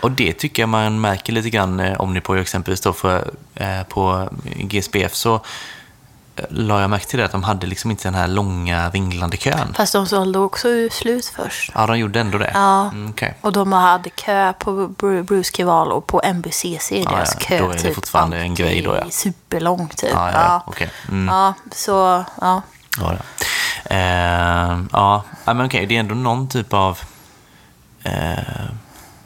Och det tycker jag man märker lite grann eh, om ni på exempelvis då för, eh, på GSBF så la jag märke till det att de hade liksom inte den här långa ringlande kön. Fast de sålde också slut först. Ja, de gjorde ändå det? Ja. Mm, okej. Och de hade kö på Bru- Bruce Kival och på MBCC. är Ja, deras ja. kö Då är det typ fortfarande en grej då, ja. Superlång typ. Ja, ja, ja. okej. Mm. ja, så ja. Ja, ja. Eh, ja, men okej, det är ändå någon typ av eh,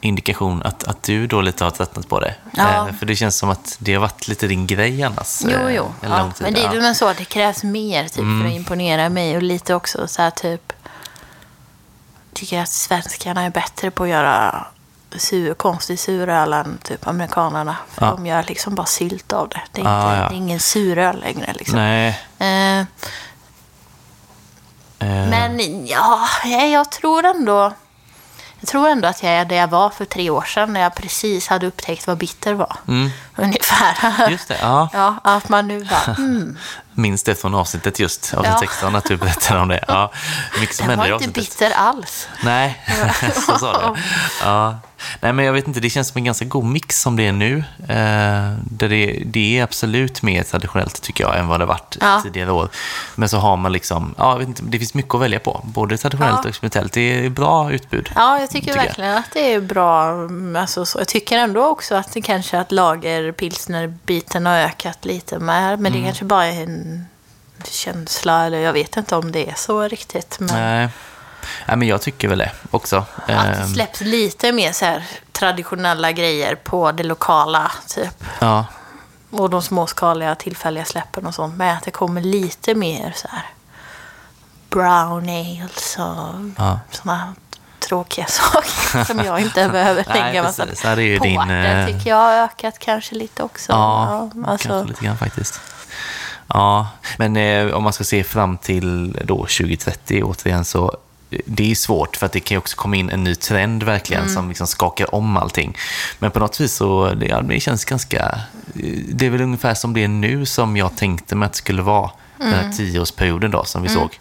indikation att, att du då lite har tröttnat på det. Ja. Eh, för det känns som att det har varit lite din grej annars. Jo, eh, jo. En Ja. Men det är. Mm. men så att det krävs mer typ, för att imponera mig. Och lite också så här typ... Tycker att svenskarna är bättre på att göra sur, konstig suröl än typ amerikanerna. För Ja. de gör liksom bara sylt av det. Det är, Ja, inte, ja. Det är ingen suröl längre. Liksom. Nej. Eh, eh, Men ja, jag tror ändå... Jag tror ändå att jag är där jag var för tre år sedan när jag precis hade upptäckt vad bitter var. Mm. Ungefär. Just det, ja. <laughs> Ja, att man nu bara... <laughs> Mm, minns det från avsnittet just, avsnitt Ja. 16, att du berättade om det. Ja, mycket som Den var inte avsnittet. bitter alls. Nej, <laughs> så sa du. Ja. Nej, men jag vet inte, det känns som en ganska god mix som det är nu. Eh, där det, det är absolut mer traditionellt tycker jag än vad det varit Ja. tidigare år. Men så har man liksom, ja, jag vet inte, det finns mycket att välja på. Både traditionellt Ja. och experimentellt. Det är bra utbud. Ja, jag tycker, Tycker jag. verkligen att det är bra. mm, Alltså, så. Jag tycker ändå också att det kanske att lagerpilsnerbiten har ökat lite med. Men Mm. det kanske bara är en känsla. Eller jag vet inte om det är så riktigt. Men Nej. Nej, men jag tycker väl det också. att det Ehm, släpps lite mer så här traditionella grejer på det lokala. Typ. ja. Och de småskaliga tillfälliga släppen och sånt. Men att det kommer lite mer så här brown ales och Ja. sådana tråkiga <laughs> saker som jag inte behöver <laughs> lägga massa. Ja, på. din, Det eh, tycker jag har ökat kanske lite också. Ja, alltså, kanske lite grann faktiskt. Ja, men eh, om man ska se fram till då 2030 återigen så eh, det är svårt för att det kan ju också komma in en ny trend verkligen Mm. som liksom skakar om allting. Men på något vis så det, ja, det känns ganska... eh, Det är väl ungefär som det är nu som jag tänkte mig att det skulle vara den Mm. här tioårsperioden då som vi såg.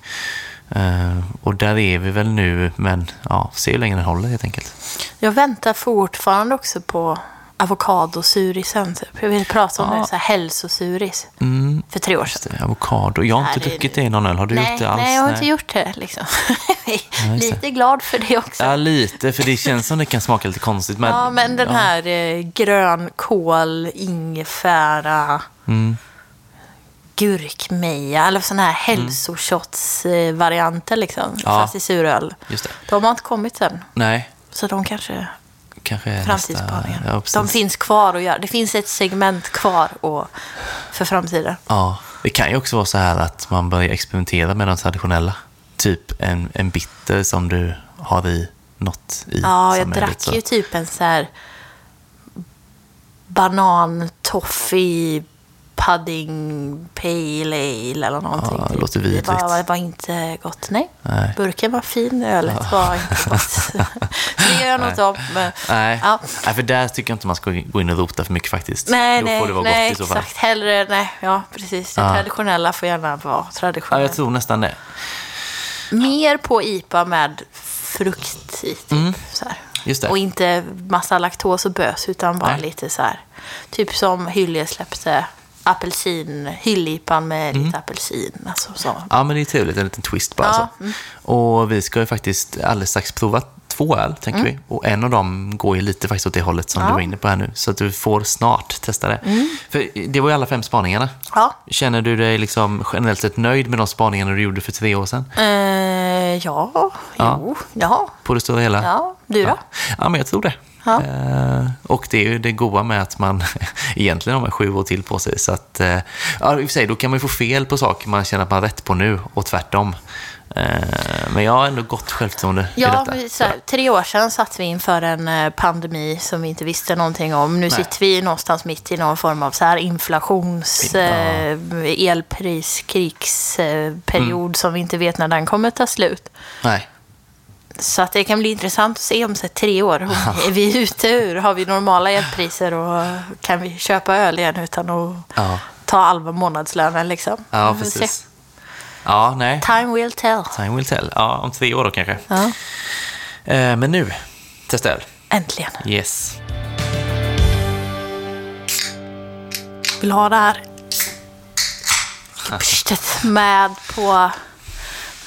Eh, och där är vi väl nu, men ja, se hur länge den håller helt enkelt. Jag väntar fortfarande också på avokadosurisen. Typ. Jag vill prata om Ja. det, så här hälsosuris. Mm, För tre år sedan. det, avokado. Jag har inte det- druckit det i någon öl. Har du nej, gjort det alls? nej, jag har inte gjort det. Liksom. <laughs> det. Lite glad för det också. Ja, lite, för det känns som det kan smaka lite konstigt. Men, ja, men den ja. här eh, grönkål, ingefära, Mm, gurkmeja, eller sådana här hälsoshots-varianter liksom. Mm. Ja. Fast i suröl. just det. De har inte kommit än. Nej, Så de kanske kanske är framtidsspaningar. nästa... Ja, precis. de finns kvar att göra. Det finns ett segment kvar och, för framtiden. Ja, det kan ju också vara så här att man börjar experimentera med de traditionella. Typ en, en bitter som du har i något i. Ja, jag drack lite ju typ en så här banan toffee pudding pale ale eller någonting. Ja, det typ. låter vidrigt. Det var, det var inte gott. Nej. Nej. Burken var fin, ölet var inte gott. <laughs> Det gör jag inte om. Men, Nej. Ja. nej, för där tycker jag inte man ska gå in och rota för mycket faktiskt. Nej, Då nej, får det vara nej gott i så fall. exakt. Hellre, nej, ja precis. Det Ja. traditionella får gärna vara Ja, traditionellt. jag tror nästan det. Mer på IPA med frukt i, typ. Så här. Just det. Och inte massa laktos och bös, utan bara Nej. lite så här. Typ som Hyllie släppte apelsin, hyllipan med Mm. lite apelsin. Alltså så. Ja, men det är trevligt. En liten twist bara. Ja, Så. Och vi ska ju faktiskt alldeles strax prova två öl, tänker vi. Och en av dem går ju lite faktiskt åt det hållet som Mm. Ja. Mm. du var inne på här nu. Så att du får snart testa det. För det var ju alla fem spaningarna. Ja. Känner du dig liksom generellt sett nöjd med de spaningarna du gjorde för tre år sedan? Eh, ja, Ja. jo, ja. På det stora hela? Ja, du då? Ja, ja men jag tror det. Ja. Eh, och det är ju det goda med att man <laughs> egentligen har man sju år till på sig. Så att, eh, ja, i och för sig, då kan man ju få fel på saker man känner att man har rätt på nu och tvärtom. Eh, men jag har ändå gott självförtroende i Ja, detta. men så här, tre år sedan satt vi inför en eh, pandemi som vi inte visste någonting om. Nu Nej. sitter vi någonstans mitt i någon form av så här inflations, Ja. eh, elpris, krigsperiod Mm. som vi inte vet när den kommer ta slut. Nej. Så att det kan bli intressant att se om så tre år. Är vi ute ur? Har vi normala elpriser och kan vi köpa öl igen utan att Ja, ta halva månadslönen liksom? ja precis. Ja, nej. Time will tell. Time will tell. Ja, om tre år då kanske. Ja, Eh, men nu, testa öl. äntligen. Yes. Vill ha det här pstet med på,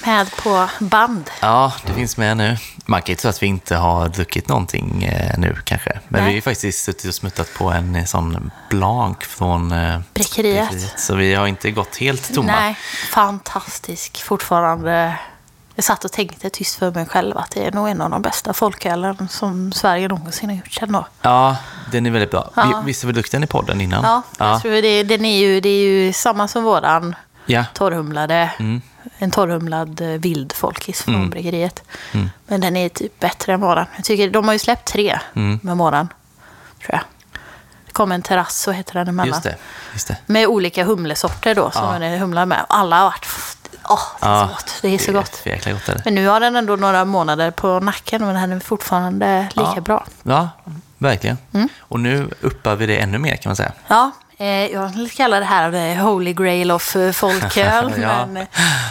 med på band. Ja, det finns med nu. Man kan ju tro att vi inte har druckit någonting eh, nu kanske. Men Nej. vi har ju faktiskt suttit och smuttat på en eh, sån blank från eh, Bräckeriet. Så vi har inte gått helt tomma. Nej, fantastisk. Fortfarande. Jag satt och tänkte tyst för mig själv att det är nog en av de bästa folkölen som Sverige någonsin har gjort. känner jag. Ja, den är väldigt bra. Ja. Vi, visst har vi druckit den i podden innan? Ja, jag ja. tror det, den är ju, det är ju samma som våran ja. torrhumlade. Mm. En torrhumlad eh, vild folkis från Mm. bryggeriet. Mm. Men den är typ bättre än våran. Jag tycker, de har ju släppt tre Mm. med våran. Tror jag. Det kom en terrass, så heter den emellan. Just det. Just det. Med olika humlesorter då, som Ja. den är humlad med. Alla har varit... Åh, det är Ja, så gott. Det är så gott. Jäkla gott är. Men nu har den ändå några månader på nacken och den är fortfarande lika Ja. bra. Ja, verkligen. Mm. Och nu uppar vi det ännu mer kan man säga. Ja, jag vill kalla det här the holy grail of eh, folköl. <laughs> Ja. men, eh,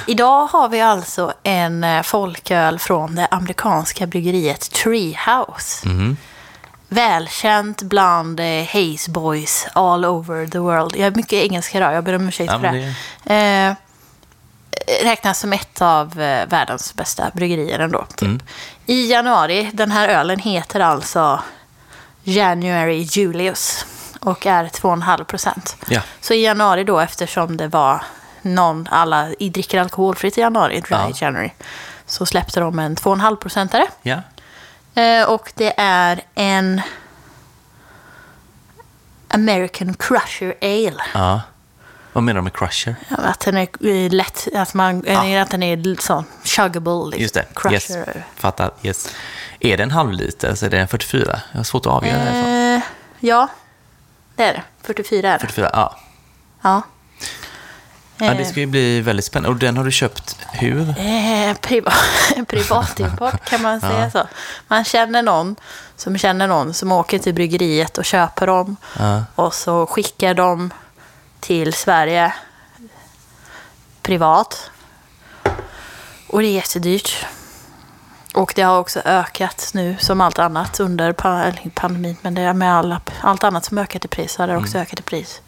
idag har vi alltså en eh, folköl från det amerikanska bryggeriet Treehouse. Mhm. Välkänt bland eh, Haze Boys all over the world. Jag är mycket engelska idag, jag ber om ursäkt Ja, för men det. Eh, räknas som ett av eh, världens bästa bryggerier ändå. Typ. Mm. I januari, den här ölen heter alltså January Julius och är 2,5 procent. Ja. Så i januari då, eftersom det var någon, alla i dricker alkoholfritt i januari, dry Ja. January, så släppte de en 2,5 procentare. Ja. Eh, och det är en American Crusher Ale. ja. Vad menar du med crusher? Ja, Att den är eh, lätt, att, man, eh, att den är sån chuggable. Liksom. Just det. Crusher. Yes. Fattar. Yes. Är det en halvliter så är det en 44? Jag har svårt att avgöra. Eh, ja, det är det. 44 är det. 44, ja. Ja. ja. Det ska ju bli väldigt spännande. Och den har du köpt hur? Eh, priva <laughs> privatimport kan man säga så. Man känner någon som känner någon som åker till bryggeriet och köper dem. Ja. Och så skickar de till Sverige privat. Och det är jättedyrt. Och det har också ökat nu som allt annat under pandemin. Men det är med alla, allt annat som ökat i pris har det också ökat i pris.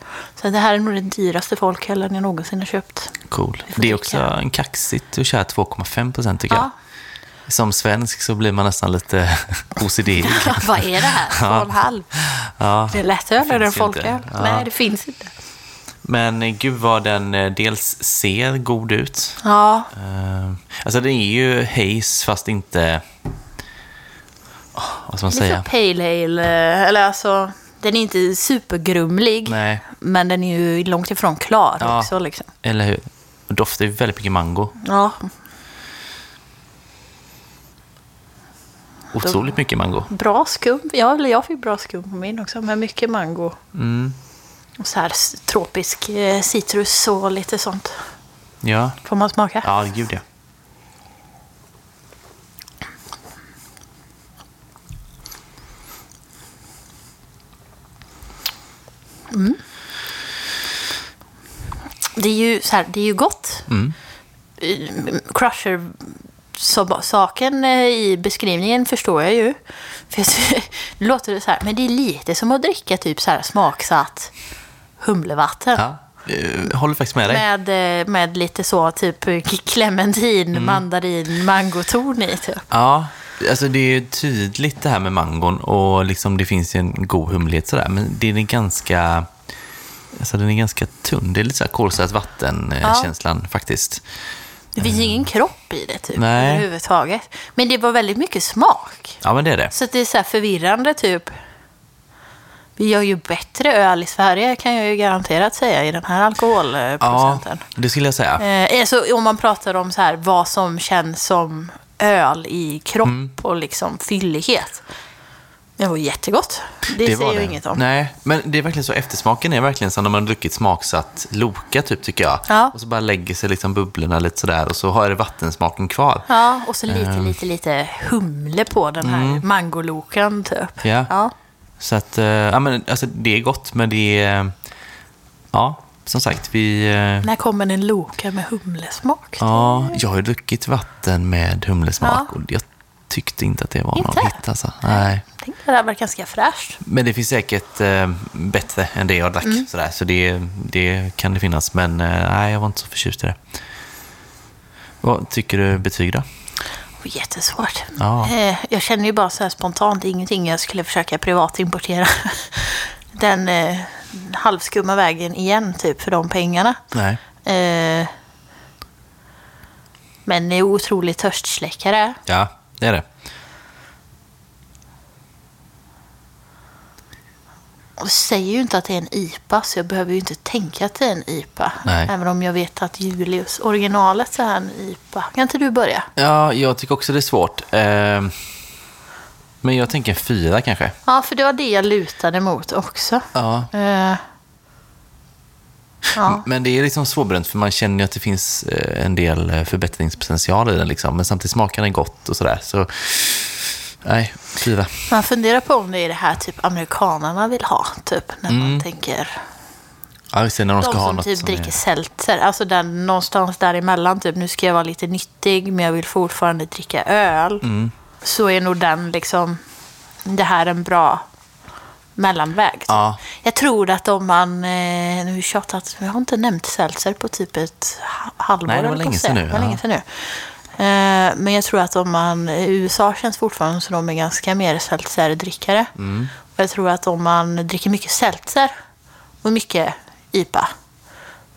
Så det här är nog den dyraste folkölen jag någonsin har köpt. Cool. Det är också en kaxigt att köra 2,5 procent tycker Ja. jag. Som svensk så blir man nästan lite <laughs> OCD. <laughs> Vad är det här? Två och en halv? ja. Det är lättöl eller en folköl? Ja. Nej, det finns inte. Men gud vad den eh, dels ser god ut. Ja, Eh, Alltså den är ju haze fast inte... Vad ska man lite säga? pale ale. eh, Eller alltså, den är inte supergrumlig. Nej, Men den är ju långt ifrån klar Ja. också. Liksom. eller hur? Doftar ju väldigt mycket mango. Ja, Otroligt mycket mango. bra skum. Ja, jag fick bra skum på min också. Med mycket mango. Mm. Så här tropisk eh, citrus och lite sånt. Ja, Får man smaka? ja gud ja. Det är ju, så här, det är ju gott. Mm. Eh, Crusher saken eh, i beskrivningen förstår jag ju. För nu <laughs> låter det så här, men det är lite som att dricka typ så här smaksatt humlevatten. ja. eh, Håller faktiskt med dig. Med, eh, med lite så typ clementin, Mm. mandarin, mangoton i typ. Ja, alltså det är tydligt det här med mangon och liksom det finns en god humlighet sådär. Men det är ganska, alltså den är ganska tunn. Det är lite såhär kolsyrat vatten-känslan faktiskt. Det finns ingen kropp i det typ Nej. överhuvudtaget. Men det var väldigt mycket smak. Ja, men det är det. Så det är så här förvirrande typ. Vi gör ju bättre öl i Sverige kan jag ju garanterat säga i den här Ja, alkoholprocenten. det skulle jag säga. Eh, alltså, om man pratar om så här, vad som känns som öl i kropp Mm. och liksom fyllighet. Det var jättegott. Det, säger var jag det. inget om. Nej, men det är verkligen så. Eftersmaken är verkligen som när man har druckit smaksatt Loka, typ, tycker jag. Ja. Och så bara lägger sig liksom bubblorna lite sådär och så har det vattensmaken kvar. Ja, och så lite, Ehm. lite, lite humle på den här mangolokan typ. Mm. Ja. Ja. Så att, eh, ja men alltså det är gott, men det är... Ja, som sagt, vi... eh, När kommer en loka med humlesmak? Ja, jag har ju druckit vatten med humlesmak Ja. och jag tyckte inte att det var Inte? någon hit alltså. Nej. Jag tänkte det här var ganska fräscht. Men det finns säkert eh, bättre än det jag drack. Mm. Sådär. Så det, det kan det finnas, men eh, nej, jag var inte så förtjust i det. Vad tycker du betyg då? Jättesvårt. Ja. Eh, jag känner ju bara så här spontant ingenting jag skulle försöka privatimportera <laughs> den eh, halvskumma vägen igen typ för de pengarna. Nej. Eh, men det är otroligt törstsläckare. Ja, det är det. Och säger ju inte att det är en IPA, så jag behöver ju inte tänka att det är en IPA. Nej. Även om jag vet att Julius, originalet, så är en IPA. Kan inte du börja? Ja, jag tycker också det är svårt. Eh, men jag tänker en fyra kanske. Ja, för det var det jag lutade mot också. Ja. Eh, ja. Men det är liksom svårbedömt för man känner ju att det finns eh, en del eh, förbättringspotential i den. Liksom. Men samtidigt smakar den gott och sådär. Så nej, fyra. Man funderar på om det är det här typ amerikanarna vill ha, typ, när Mm. man tänker Ja, just det, när de ska De ha något typ som dricker är... seltzer. Alltså den, någonstans däremellan. Typ, nu ska jag vara lite nyttig men jag vill fortfarande dricka öl. Mm. Så är nog den liksom... Det här är en bra mellanväg. typ. Ja. Jag tror att om man... Eh, nu tjatat, jag har inte nämnt seltzer på typ ett ha- halvår. Nej, det var länge sedan nu, Det var ja. länge sedan nu. Eh, men jag tror att om man... I USA känns fortfarande som de är ganska mer seltzerdrickare. Mm. Och jag tror att om man dricker mycket seltzer och mycket IPA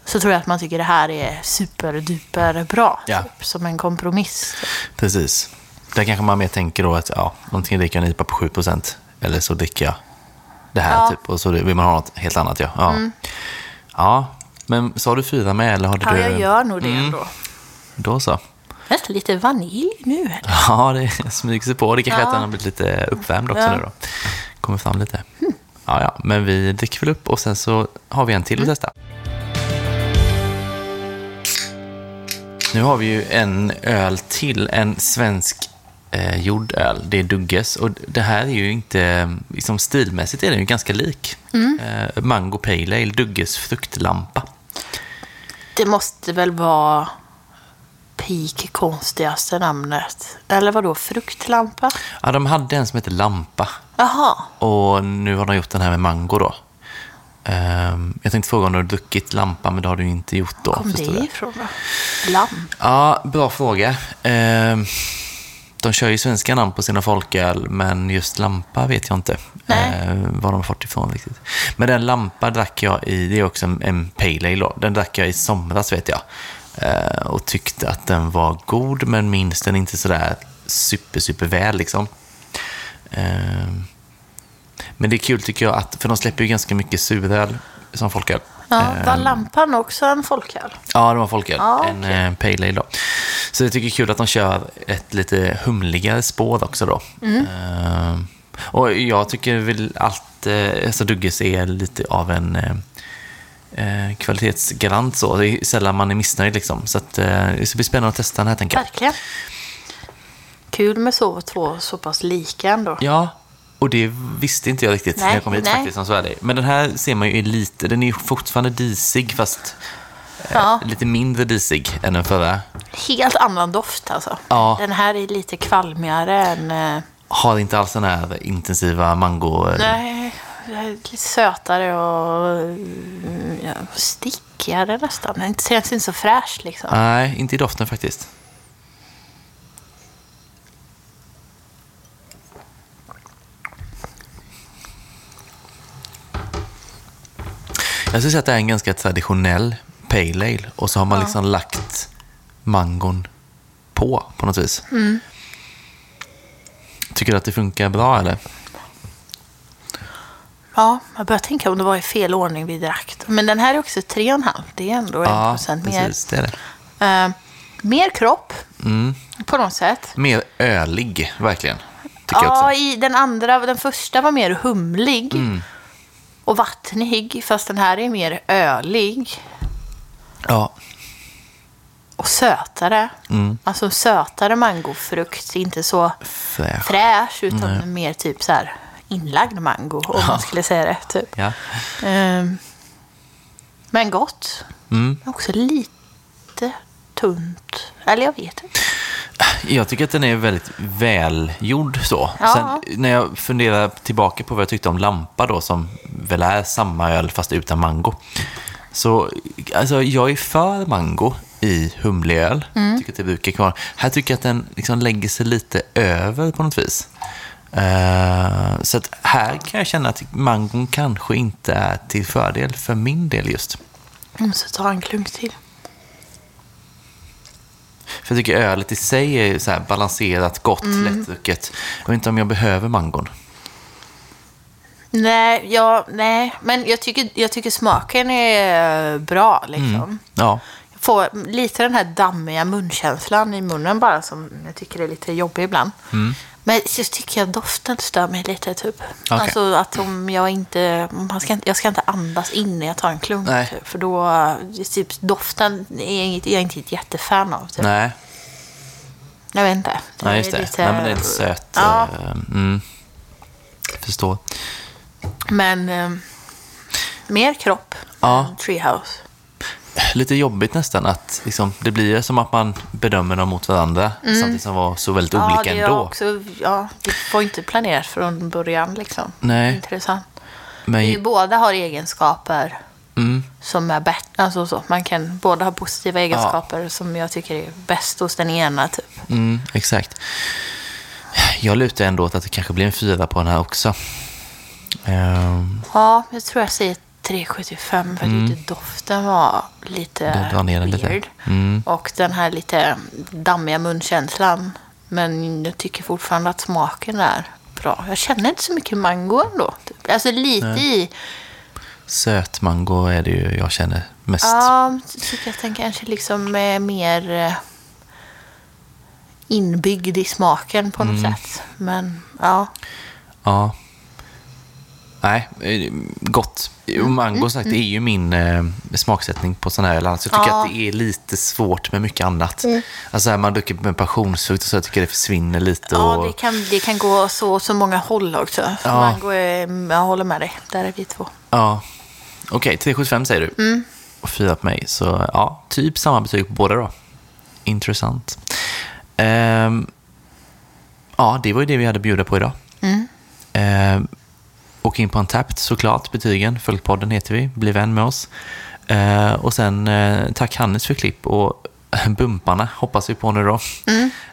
så tror jag att man tycker det här är superduper bra. Ja. Typ, som en kompromiss. Precis. Där kanske man mer tänker då att ja, antingen dricker jag en IPA på 7% eller så dricker jag det här Ja. Mm. typ. Och så vill man ha något helt annat. Ja, ja. ja men sa du fyra med eller Ja, du... jag gör nog det Mm. ändå. Då så. Nästan lite vanilj nu. Ja, det smyger sig på. Det kanske Ja. att den har blivit lite uppvärmd också Ja. nu då. Kommer fram lite. Ja, ja, men vi dricker väl upp och sen så har vi en till att testa. Nu har vi ju en öl till, en svensk eh, jordöl. Det är Dugges och det här är ju inte, liksom stilmässigt är den ju ganska lik. Eh, Mango Pale Ale, Dugges fruktlampa. Det måste väl vara peak konstigaste namnet. Eller vad då fruktlampa? Ja, de hade en som heter Lampa. Jaha. Och nu har de gjort den här med mango då. Ehm, jag tänkte fråga om du har druckit lampa, men det har du inte gjort då. Kom förstår det ifrån då? Lamm? Ja, bra fråga. Ehm, de kör ju svenska namn på sina folköl, men just lampa vet jag inte Nej. ehm, var de har fått ifrån riktigt. Men den lampa drack jag i, det är också en, en pale ale då. Den drack jag i somras vet jag. Ehm, och tyckte att den var god, men minns den inte sådär super, super väl liksom. Ehm, men det är kul tycker jag, att, för de släpper ju ganska mycket suröl som folköl. Ja, Ehm, var lampan också en folköl? Ja, det var folköl. Ja, En eh, pale ale då. Så jag tycker det är kul att de kör ett lite humligare spår också då. Mm. Ehm, och jag tycker väl eh, alltså Dugges är lite av en eh, eh, kvalitetsgarant så. Det är sällan man är missnöjd liksom. Så att, eh, det ska bli spännande att testa den här tänker jag. Verkligen. Kul med så, två så pass lika ändå. Ja, och det visste inte jag riktigt när Nej, jag kom hit nej. faktiskt som så är det. Men den här ser man ju är lite, den är fortfarande disig fast Ja, lite mindre disig än den förra. helt annan doft alltså. Ja. Den här är lite kvalmigare än... eh, Har inte alls den här intensiva mango... Nej, lite sötare och mm, ja, stickigare nästan. Den känns inte så fräsch liksom. Nej, inte i doften faktiskt. Jag skulle säga att det är en ganska traditionell pale ale och så har man liksom lagt mangon på på något vis. Tycker du att det funkar bra eller? Ja, jag börjar tänka om det var i fel ordning vi drack. Men den här är också 3,5. Det är ändå Ja, procent mer. precis. Det är det. Eh, mer kropp Mm. på något sätt. Mer ölig, verkligen. Ja, i den andra, den första var mer humlig Mm. och vattnig. Fast den här är mer ölig Ja, och sötare. Mm. Alltså sötare mangofrukt. Inte så fräsch. fräsch utan mer typ så här inlagd mango. Om man skulle säga det. Typ. Ja. Ehm, men gott. Mm. Men också lite tunt. Eller jag vet inte. Jag tycker att den är väldigt välgjord så. Ja. Sen när jag funderar tillbaka på vad jag tyckte om Lampa då, som väl är samma öl fast utan mango. Så alltså, jag är för mango i humlig öl. Tycker att det brukar kvar. Här tycker jag att den liksom lägger sig lite över på något vis. Eh, så att här kan jag känna att mangon kanske inte är till fördel för min del just. Jag måste ta en klunk till. För jag tycker ölet i sig är så balanserat, gott, lättdrucket. Jag vet inte om jag behöver mangon. Nej, ja, nej. men jag tycker, jag tycker smaken är bra. Liksom. Ja, Jag får lite den här dammiga munkänslan i munnen bara som jag tycker är lite jobbig ibland. Mm. Men så tycker jag doften stör mig lite typ. Okej. Alltså att om jag inte, man ska inte, jag ska inte andas in när jag tar en klunk. Typ, för då, typ doften är inget, jag är inte ett jättefan av. Typ. nej. Jag vet inte. Nej, just det. lite- Nej, men det är lite söt. Ja, eh, Mm. Förstår. men eh, mer kropp. Ja. än Treehouse. Lite jobbigt nästan att liksom, det blir som att man bedömer dem mot varandra samtidigt som var så väldigt Mm. Ja, olika det ändå. också, ja, det får inte planeras från början liksom. Nej. Intressant. Men, ju, båda har egenskaper mm, som är bättre. Alltså så. Man kan båda ha positiva egenskaper som jag tycker är bäst hos den ena. Typ. mm, exakt. Jag lutar ändå åt att det kanske blir en fyra på den här också. Ehm, Ja, jag tror jag säger 3,75 för mm. doften var lite Den den lite. weird. Mm. Och den här lite dammiga munkänslan. Men jag tycker fortfarande att smaken är bra. Jag känner inte så mycket mango ändå. Typ. Alltså lite i. sötmango är det ju jag känner mest. Ja, jag tycker att den kanske liksom är mer eh, inbyggd i smaken på något Mm. sätt. Men ja, Ja. Nej, eh, gott. Mm. Mango sagt, det är ju min eh, smaksättning på sån här öl. Alltså, jag tycker Ja. att det är lite svårt med mycket annat. Mm. Alltså man dricker med passionsfrukt och så jag tycker det försvinner lite. ja och, det, kan, det kan gå så, så många håll också. Ja. Mango är, jag håller med dig. Där är vi två. ja. Okej, 375 säger du. Mm. Och fyra på mig. Så ja, typ samma betyg på båda då. Intressant. Ehm, ja, det var ju det vi hade att bjuda på idag. Mm. Eh, och in på en Tapped såklart, betygen. Följpodden heter vi, bli vän med oss. Eh, och sen eh, tack Hannes för klipp och <laughs> bumparna hoppas vi på nu då.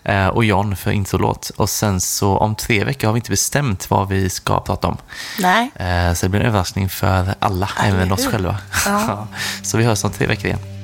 Eh, och John för introlåt. Och sen så om tre veckor har vi inte bestämt vad vi ska prata om. Nej. Eh, så det blir en överraskning för alla, Eller även oss själva. Ja. <laughs> så vi hörs om tre veckor igen.